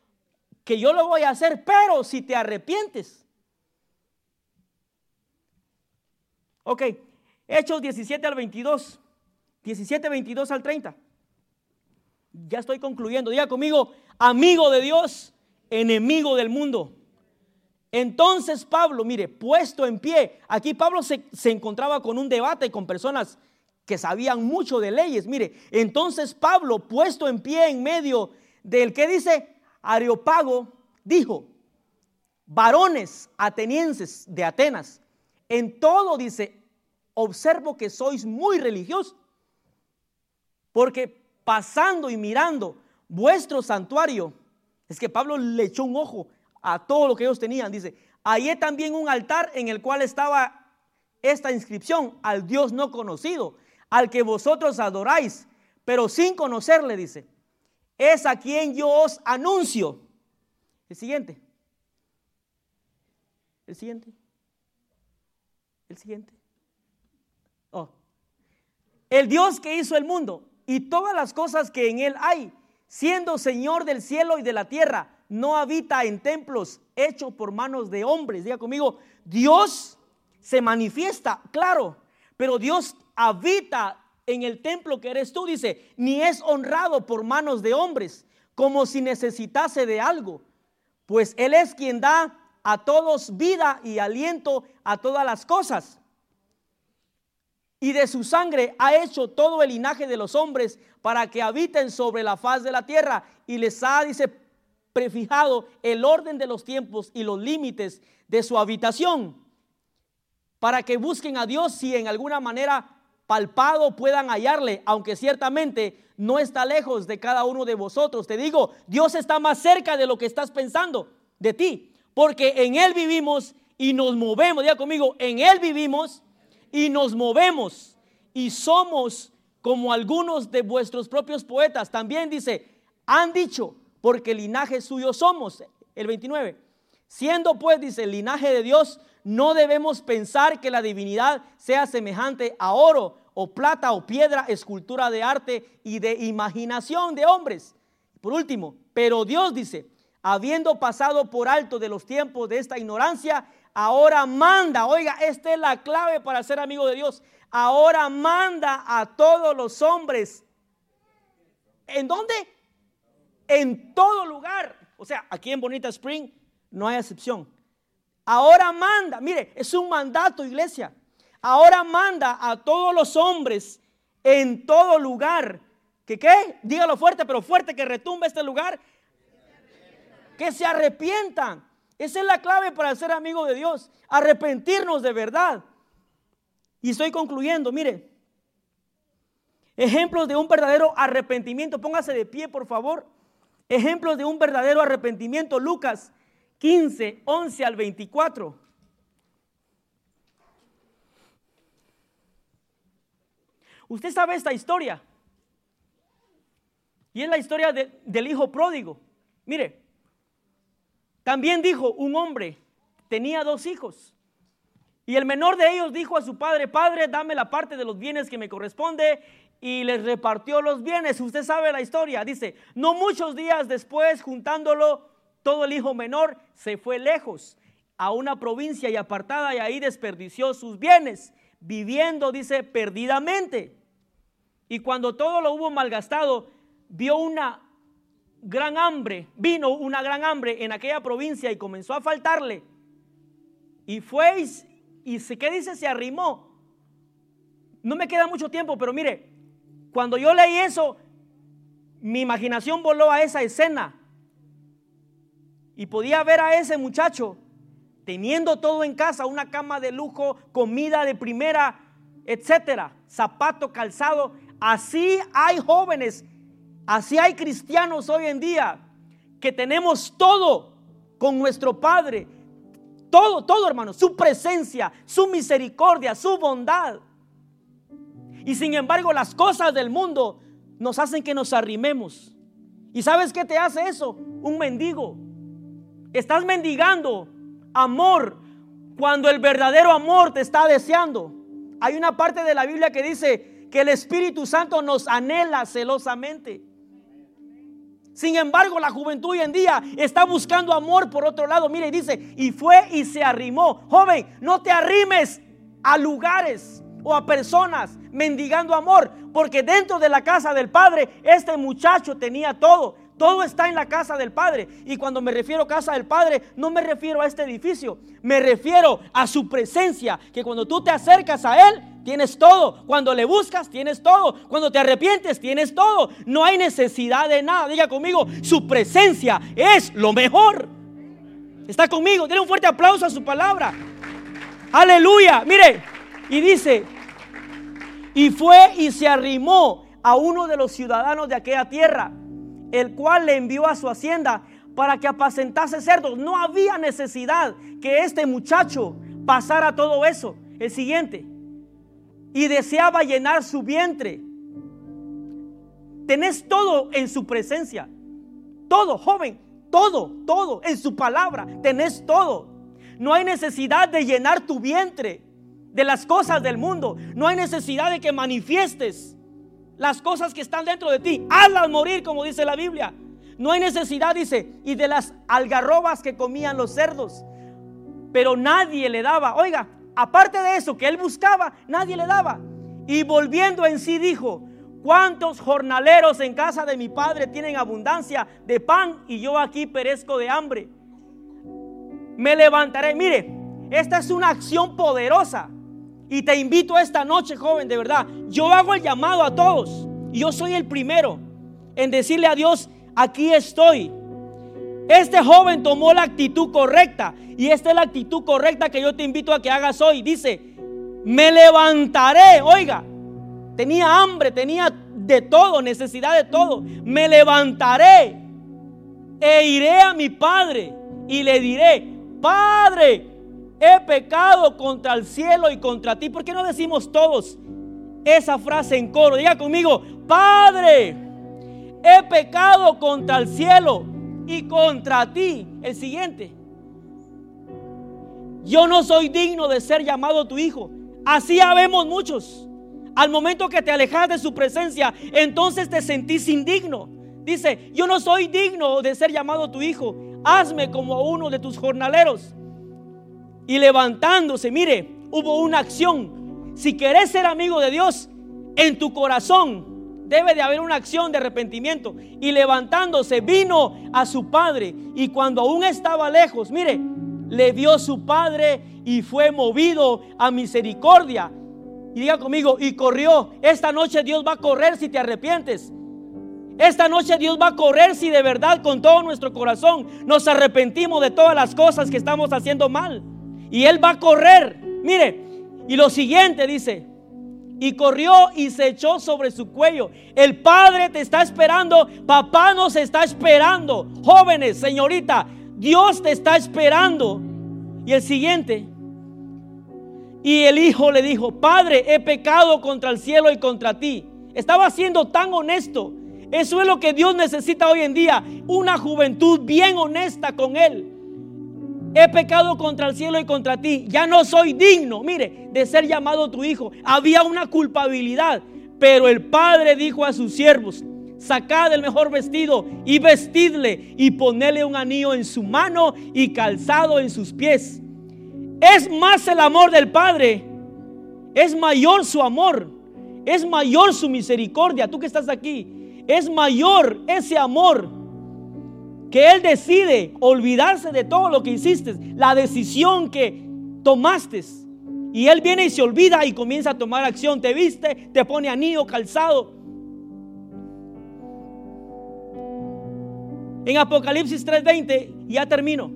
que yo lo voy a hacer, pero si te arrepientes. Ok, Hechos 17 al 22, 17, 22 al 30. Ya estoy concluyendo. Diga conmigo, amigo de Dios, enemigo del mundo. Entonces Pablo, mire, puesto en pie, aquí Pablo se, encontraba con un debate con personas que sabían mucho de leyes. Mire, entonces Pablo, puesto en pie en medio del que dice Areopago, dijo, varones atenienses de Atenas, en todo dice, observo que sois muy religiosos, porque pasando y mirando vuestro santuario, es que Pablo le echó un ojo a todo lo que ellos tenían. Dice, hay también un altar en el cual estaba esta inscripción al Dios no conocido, al que vosotros adoráis, pero sin conocerle, dice. Es a quien yo os anuncio. El siguiente. El siguiente. El siguiente. Oh. el Dios que hizo el mundo y todas las cosas que en él hay, siendo Señor del cielo y de la tierra, no habita en templos hechos por manos de hombres. Diga conmigo, Dios se manifiesta, claro, pero Dios habita en el templo que eres tú, dice, ni es honrado por manos de hombres, como si necesitase de algo, pues Él es quien da a todos vida y aliento a todas las cosas. Y de su sangre ha hecho todo el linaje de los hombres para que habiten sobre la faz de la tierra y les ha, dice, prefijado el orden de los tiempos y los límites de su habitación, para que busquen a Dios si en alguna manera palpado puedan hallarle, aunque ciertamente no está lejos de cada uno de vosotros. Te digo, Dios está más cerca de lo que estás pensando de ti, porque en Él vivimos y nos movemos. Diga conmigo, en Él vivimos y nos movemos y somos como algunos de vuestros propios poetas. También dice, han dicho, porque linaje suyo somos. El 29. Siendo pues, dice, el linaje de Dios, no debemos pensar que la divinidad sea semejante a oro o plata o piedra, escultura de arte y de imaginación de hombres. Por último, pero Dios dice, habiendo pasado por alto de los tiempos de esta ignorancia, ahora manda, oiga, esta es la clave para ser amigo de Dios, ahora manda a todos los hombres. ¿En dónde? En todo lugar. O sea, aquí en Bonita Spring no hay excepción. Ahora manda, mire, es un mandato, iglesia. Ahora manda a todos los hombres en todo lugar. ¿Que qué? Dígalo fuerte, pero fuerte que retumbe este lugar. Que se arrepientan. Esa es la clave para ser amigo de Dios. Arrepentirnos de verdad. Y estoy concluyendo, mire. Ejemplos de un verdadero arrepentimiento. Póngase de pie, por favor. Ejemplos de un verdadero arrepentimiento. Lucas 15, 11 al 24. Usted sabe esta historia. Y es la historia del hijo pródigo. Mire, también dijo un hombre, tenía dos hijos. Y el menor de ellos dijo a su padre, Padre, dame la parte de los bienes que me corresponde. Y les repartió los bienes. Usted sabe la historia. Dice, no muchos días después, juntándolo todo el hijo menor se fue lejos a una provincia y apartada y ahí desperdició sus bienes, viviendo, dice, perdidamente. Y cuando todo lo hubo malgastado, vio una gran hambre, vino una gran hambre en aquella provincia y comenzó a faltarle. Y fue y, y ¿qué dice? Se arrimó. No me queda mucho tiempo, pero mire, cuando yo leí eso, mi imaginación voló a esa escena y podía ver a ese muchacho teniendo todo en casa, una cama de lujo, comida de primera, etcétera, zapato, calzado. Así hay jóvenes, así hay cristianos hoy en día que tenemos todo con nuestro Padre. Todo, todo hermano, su presencia, su misericordia, su bondad. Y sin embargo las cosas del mundo nos hacen que nos arrimemos. ¿Y sabes qué te hace eso? Un mendigo. Estás mendigando amor cuando el verdadero amor te está deseando. Hay una parte de la Biblia que dice que el Espíritu Santo nos anhela celosamente. Sin embargo, la juventud hoy en día está buscando amor por otro lado. Mire, dice, y fue y se arrimó. Joven, no te arrimes a lugares o a personas mendigando amor, porque dentro de la casa del Padre este muchacho tenía todo. Todo está en la casa del Padre. Y cuando me refiero a casa del Padre, no me refiero a este edificio. Me refiero a su presencia. Que cuando tú te acercas a Él, tienes todo. Cuando le buscas, tienes todo. Cuando te arrepientes, tienes todo. No hay necesidad de nada. Diga conmigo, su presencia es lo mejor. Está conmigo. Tiene un fuerte aplauso a su palabra. Aleluya. Mire. Y dice, y fue y se arrimó a uno de los ciudadanos de aquella tierra el cual le envió a su hacienda para que apacentase cerdos. No había necesidad que este muchacho pasara todo eso. El siguiente. Y deseaba llenar su vientre. Tenés todo en su presencia. Todo, joven. Todo, todo en su palabra. Tenés todo. No hay necesidad de llenar tu vientre. de las cosas del mundo. No hay necesidad de que manifiestes las cosas que están dentro de ti. Hazlas morir, como dice la Biblia. No hay necesidad, dice, y de las algarrobas que comían los cerdos. Pero nadie le daba. Oiga, aparte de eso que él buscaba, nadie le daba. Y volviendo en sí dijo, ¿cuántos jornaleros en casa de mi padre tienen abundancia de pan y yo aquí perezco de hambre? Me levantaré. Mire, esta es una acción poderosa. Y te invito esta noche, joven, de verdad. Yo hago el llamado a todos. Y yo soy el primero en decirle a Dios, aquí estoy. Este joven tomó la actitud correcta. Y esta es la actitud correcta que yo te invito a que hagas hoy. Dice, me levantaré. Oiga, tenía hambre, tenía de todo, necesidad de todo. Me levantaré e iré a mi padre y le diré, Padre, he pecado contra el cielo y contra ti. ¿Por qué no decimos todos esa frase en coro? Diga conmigo, Padre, he pecado contra el cielo y contra ti. El siguiente. Yo no soy digno de ser llamado tu hijo. Así habemos muchos. Al momento que te alejas de su presencia, entonces te sentís indigno. Dice, yo no soy digno de ser llamado tu hijo. Hazme como uno de tus jornaleros y levantándose, mire, hubo una acción. Si querés ser amigo de Dios, en tu corazón debe de haber una acción de arrepentimiento. Y levantándose, vino a su padre. Y cuando aún estaba lejos, mire, le vio su padre y fue movido a misericordia. Y diga conmigo, y corrió. Esta noche Dios va a correr si te arrepientes. Esta noche Dios va a correr si de verdad con todo nuestro corazón nos arrepentimos de todas las cosas que estamos haciendo mal. Y él va a correr. Mire, y lo siguiente dice, y corrió y se echó sobre su cuello. El Padre te está esperando, papá nos está esperando. Jóvenes, señorita, Dios te está esperando. Y el siguiente, y el hijo le dijo, Padre, he pecado contra el cielo y contra ti. Estaba siendo tan honesto. Eso es lo que Dios necesita hoy en día. Una juventud bien honesta con Él he pecado contra el cielo y contra ti, ya no soy digno, mire, de ser llamado tu hijo. Había una culpabilidad, pero el padre dijo a sus siervos, sacad el mejor vestido y vestidle y ponele un anillo en su mano y calzado en sus pies. Es más el amor del Padre, es mayor su amor, es mayor su misericordia. Tú que estás aquí, es mayor ese amor que Él decide olvidarse de todo lo que hiciste, la decisión que tomaste. Y Él viene y se olvida y comienza a tomar acción. Te viste, te pone anillo, calzado. En Apocalipsis 3:20, ya termino.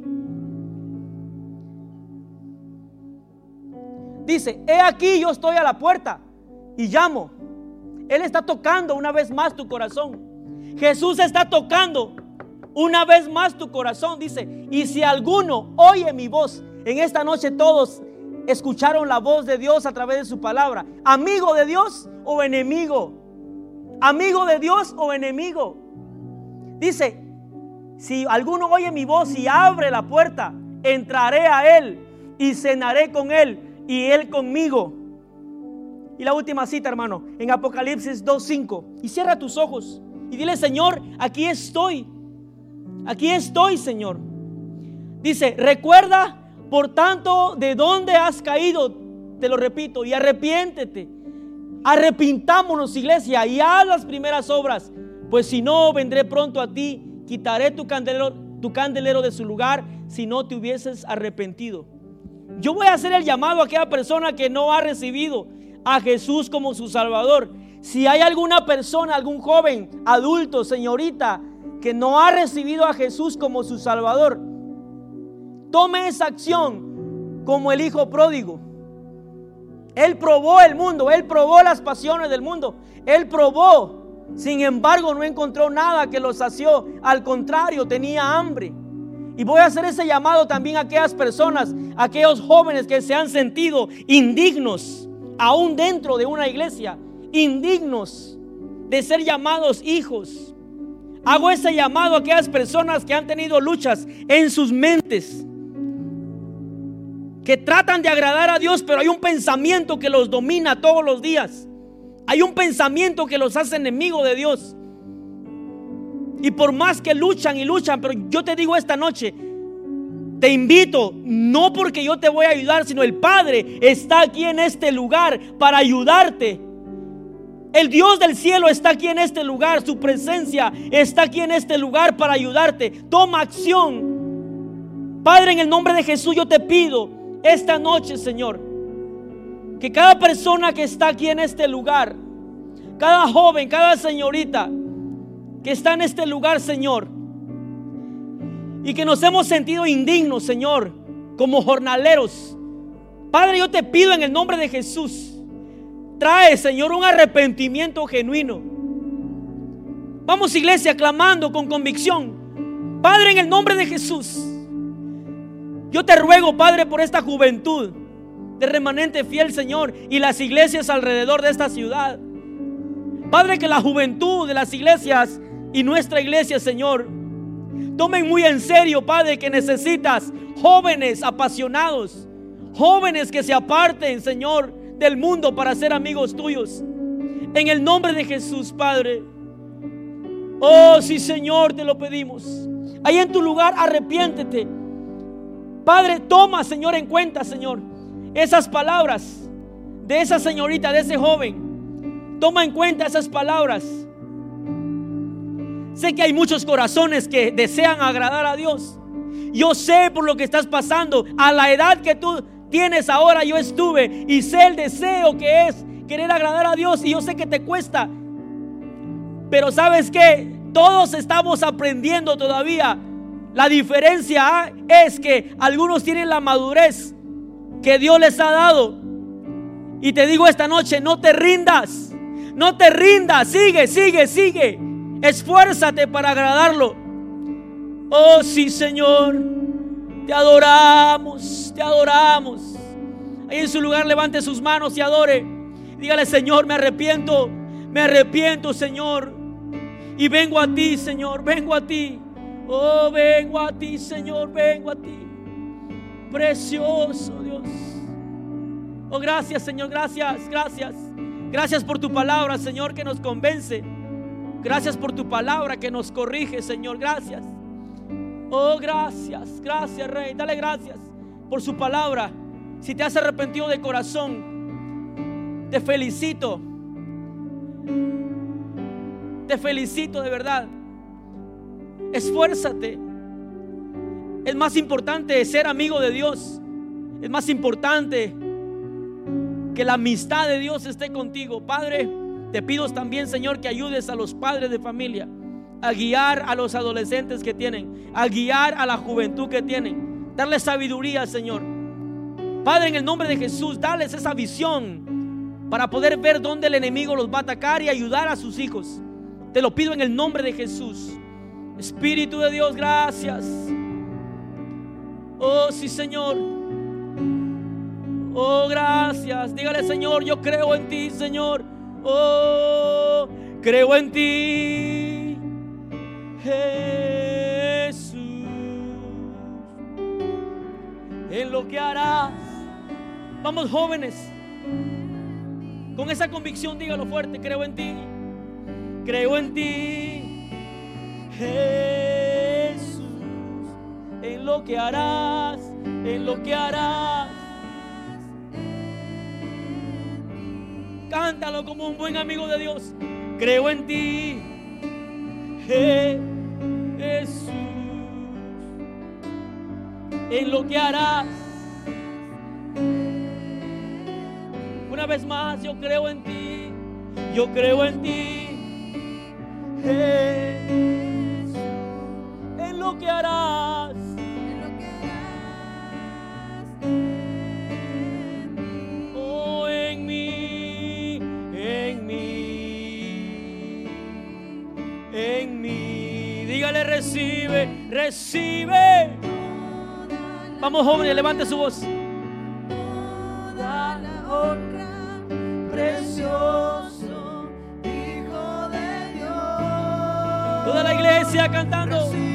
Dice, he aquí yo estoy a la puerta y llamo. Él está tocando una vez más tu corazón. Jesús está tocando una vez más tu corazón dice, y si alguno oye mi voz, en esta noche todos escucharon la voz de Dios a través de su palabra, amigo de Dios o enemigo, amigo de Dios o enemigo. Dice, si alguno oye mi voz y abre la puerta, entraré a él y cenaré con él y él conmigo. Y la última cita, hermano, en Apocalipsis 2.5. Y cierra tus ojos y dile, Señor, aquí estoy Aquí estoy, Señor. Dice, recuerda, por tanto, de dónde has caído, te lo repito, y arrepiéntete. Arrepintámonos, iglesia, y haz las primeras obras, pues si no, vendré pronto a ti, quitaré tu candelero, tu candelero de su lugar, si no te hubieses arrepentido. Yo voy a hacer el llamado a aquella persona que no ha recibido a Jesús como su Salvador. Si hay alguna persona, algún joven, adulto, señorita, que no ha recibido a Jesús como su Salvador, tome esa acción como el Hijo pródigo. Él probó el mundo, él probó las pasiones del mundo, él probó. Sin embargo, no encontró nada que lo sació. Al contrario, tenía hambre. Y voy a hacer ese llamado también a aquellas personas, a aquellos jóvenes que se han sentido indignos, aún dentro de una iglesia, indignos de ser llamados hijos. Hago ese llamado a aquellas personas que han tenido luchas en sus mentes, que tratan de agradar a Dios, pero hay un pensamiento que los domina todos los días. Hay un pensamiento que los hace enemigos de Dios. Y por más que luchan y luchan, pero yo te digo esta noche, te invito, no porque yo te voy a ayudar, sino el Padre está aquí en este lugar para ayudarte. El Dios del cielo está aquí en este lugar, su presencia está aquí en este lugar para ayudarte. Toma acción. Padre, en el nombre de Jesús yo te pido esta noche, Señor, que cada persona que está aquí en este lugar, cada joven, cada señorita que está en este lugar, Señor, y que nos hemos sentido indignos, Señor, como jornaleros. Padre, yo te pido en el nombre de Jesús, trae, Señor, un arrepentimiento genuino. Vamos, iglesia, clamando con convicción. Padre, en el nombre de Jesús, yo te ruego, Padre, por esta juventud de remanente fiel, Señor, y las iglesias alrededor de esta ciudad. Padre, que la juventud de las iglesias y nuestra iglesia, Señor, Tomen muy en serio, Padre, que necesitas jóvenes apasionados, jóvenes que se aparten, Señor, del mundo para ser amigos tuyos. En el nombre de Jesús, Padre. Oh, sí, Señor, te lo pedimos. Ahí en tu lugar, arrepiéntete. Padre, toma, Señor, en cuenta, Señor, esas palabras de esa señorita, de ese joven. Toma en cuenta esas palabras Sé que hay muchos corazones que desean agradar a Dios. Yo sé por lo que estás pasando. A la edad que tú tienes ahora, yo estuve y sé el deseo que es querer agradar a Dios. Y yo sé que te cuesta. Pero sabes que todos estamos aprendiendo todavía. La diferencia es que algunos tienen la madurez que Dios les ha dado. Y te digo esta noche, no te rindas. No te rindas. Sigue, sigue, sigue. Esfuérzate para agradarlo. Oh sí, Señor. Te adoramos, te adoramos. Ahí en su lugar levante sus manos y adore. Dígale, Señor, me arrepiento. Me arrepiento, Señor. Y vengo a ti, Señor. Vengo a ti. Oh, vengo a ti, Señor. Vengo a ti. Precioso Dios. Oh, gracias, Señor. Gracias, gracias. Gracias por tu palabra, Señor, que nos convence. Gracias por tu palabra que nos corrige, Señor. Gracias. Oh, gracias, gracias, Rey. Dale gracias por su palabra. Si te has arrepentido de corazón, te felicito. Te felicito de verdad. Esfuérzate. Es más importante ser amigo de Dios. Es más importante que la amistad de Dios esté contigo. Padre. Te pido también, Señor, que ayudes a los padres de familia a guiar a los adolescentes que tienen, a guiar a la juventud que tienen. Darles sabiduría, Señor. Padre, en el nombre de Jesús, dales esa visión para poder ver dónde el enemigo los va a atacar y ayudar a sus hijos. Te lo pido en el nombre de Jesús. Espíritu de Dios, gracias. Oh, sí, Señor. Oh, gracias. Dígale, Señor, yo creo en ti, Señor. Oh, creo en ti, Jesús, en lo que harás. Vamos jóvenes, con esa convicción dígalo fuerte, creo en ti, creo en ti, Jesús, en lo que harás, en lo que harás. Cántalo como un buen amigo de Dios. Creo en ti, Jesús, en lo que harás. Una vez más, yo creo en ti, yo creo en ti, Jesús, en lo que harás. Recibe, recibe. Vamos jóvenes, levante su voz. Toda la honra, precioso Hijo de Dios. Toda la iglesia cantando.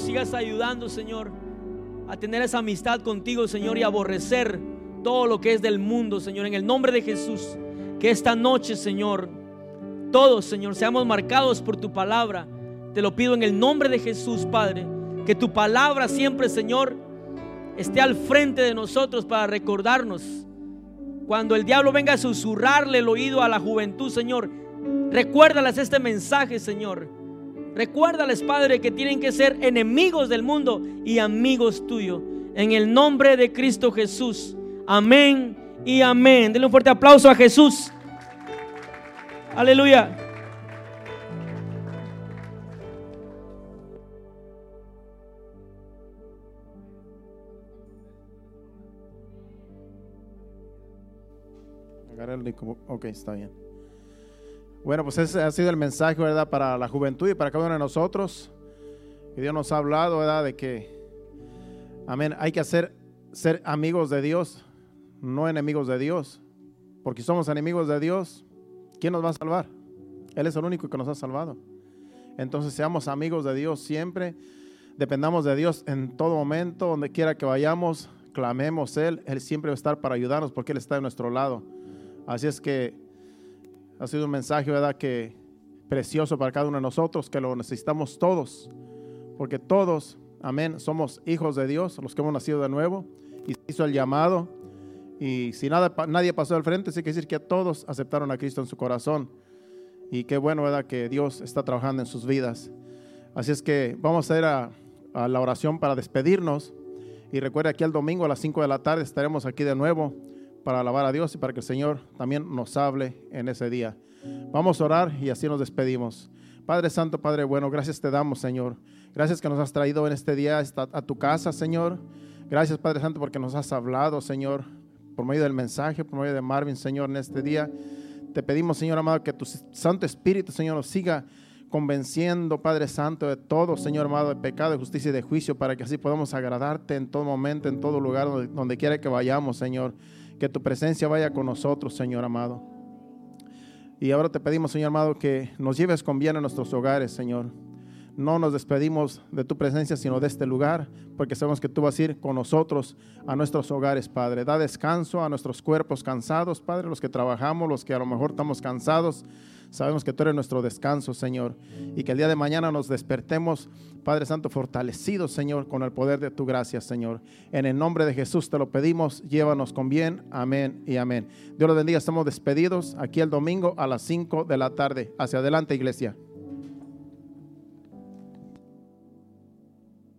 Sigas ayudando, Señor, a tener esa amistad contigo, Señor, y aborrecer todo lo que es del mundo, Señor. En el nombre de Jesús, que esta noche, Señor, todos, Señor, seamos marcados por tu palabra. Te lo pido en el nombre de Jesús, Padre, que tu palabra siempre, Señor, esté al frente de nosotros para recordarnos. Cuando el diablo venga a susurrarle el oído a la juventud, Señor, recuérdales este mensaje, Señor. Recuérdales, Padre, que tienen que ser enemigos del mundo y amigos tuyos. En el nombre de Cristo Jesús. Amén y amén. Denle un fuerte aplauso a Jesús. Aleluya. El micro- Ok, está bien. Bueno, pues ese ha sido el mensaje, ¿verdad? Para la juventud y para cada uno de nosotros. Que Dios nos ha hablado, ¿verdad? De que, amén, hay que hacer, ser amigos de Dios, no enemigos de Dios. Porque si somos enemigos de Dios, ¿quién nos va a salvar? Él es el único que nos ha salvado. Entonces seamos amigos de Dios siempre. Dependamos de Dios en todo momento, donde quiera que vayamos, clamemos Él. Él siempre va a estar para ayudarnos porque Él está de nuestro lado. Así es que ha sido un mensaje, ¿verdad? Que precioso para cada uno de nosotros, que lo necesitamos todos, porque todos, amén, somos hijos de Dios, los que hemos nacido de nuevo, y se hizo el llamado, y si nada, nadie pasó al frente, sí que decir que todos aceptaron a Cristo en su corazón, y qué bueno, ¿verdad? Que Dios está trabajando en sus vidas. Así es que vamos a ir a, la oración para despedirnos, y recuerde aquí el domingo a las 5 de la tarde estaremos aquí de nuevo para alabar a Dios y para que el Señor también nos hable en ese día. Vamos a orar y así nos despedimos. Padre Santo, Padre bueno, gracias te damos, Señor. Gracias que nos has traído en este día a tu casa, Señor. Gracias, Padre Santo, porque nos has hablado, Señor, por medio del mensaje, por medio de Marvin, Señor, en este día. Te pedimos, Señor amado, que tu Santo Espíritu, Señor, nos siga convenciendo, Padre Santo, de todo, Señor amado, de pecado, de justicia y de juicio, para que así podamos agradarte en todo momento, en todo lugar, donde, donde quiera que vayamos, Señor. Que tu presencia vaya con nosotros, Señor amado. Y ahora te pedimos, Señor amado, que nos lleves con bien a nuestros hogares, Señor. No nos despedimos de tu presencia, sino de este lugar, porque sabemos que tú vas a ir con nosotros a nuestros hogares, Padre. Da descanso a nuestros cuerpos cansados, Padre, los que trabajamos, los que a lo mejor estamos cansados. Sabemos que tú eres nuestro descanso, Señor. Y que el día de mañana nos despertemos, Padre Santo, fortalecidos, Señor, con el poder de tu gracia, Señor. En el nombre de Jesús te lo pedimos. Llévanos con bien. Amén y amén. Dios los bendiga. Estamos despedidos aquí el domingo a las 5 de la tarde. Hacia adelante, iglesia.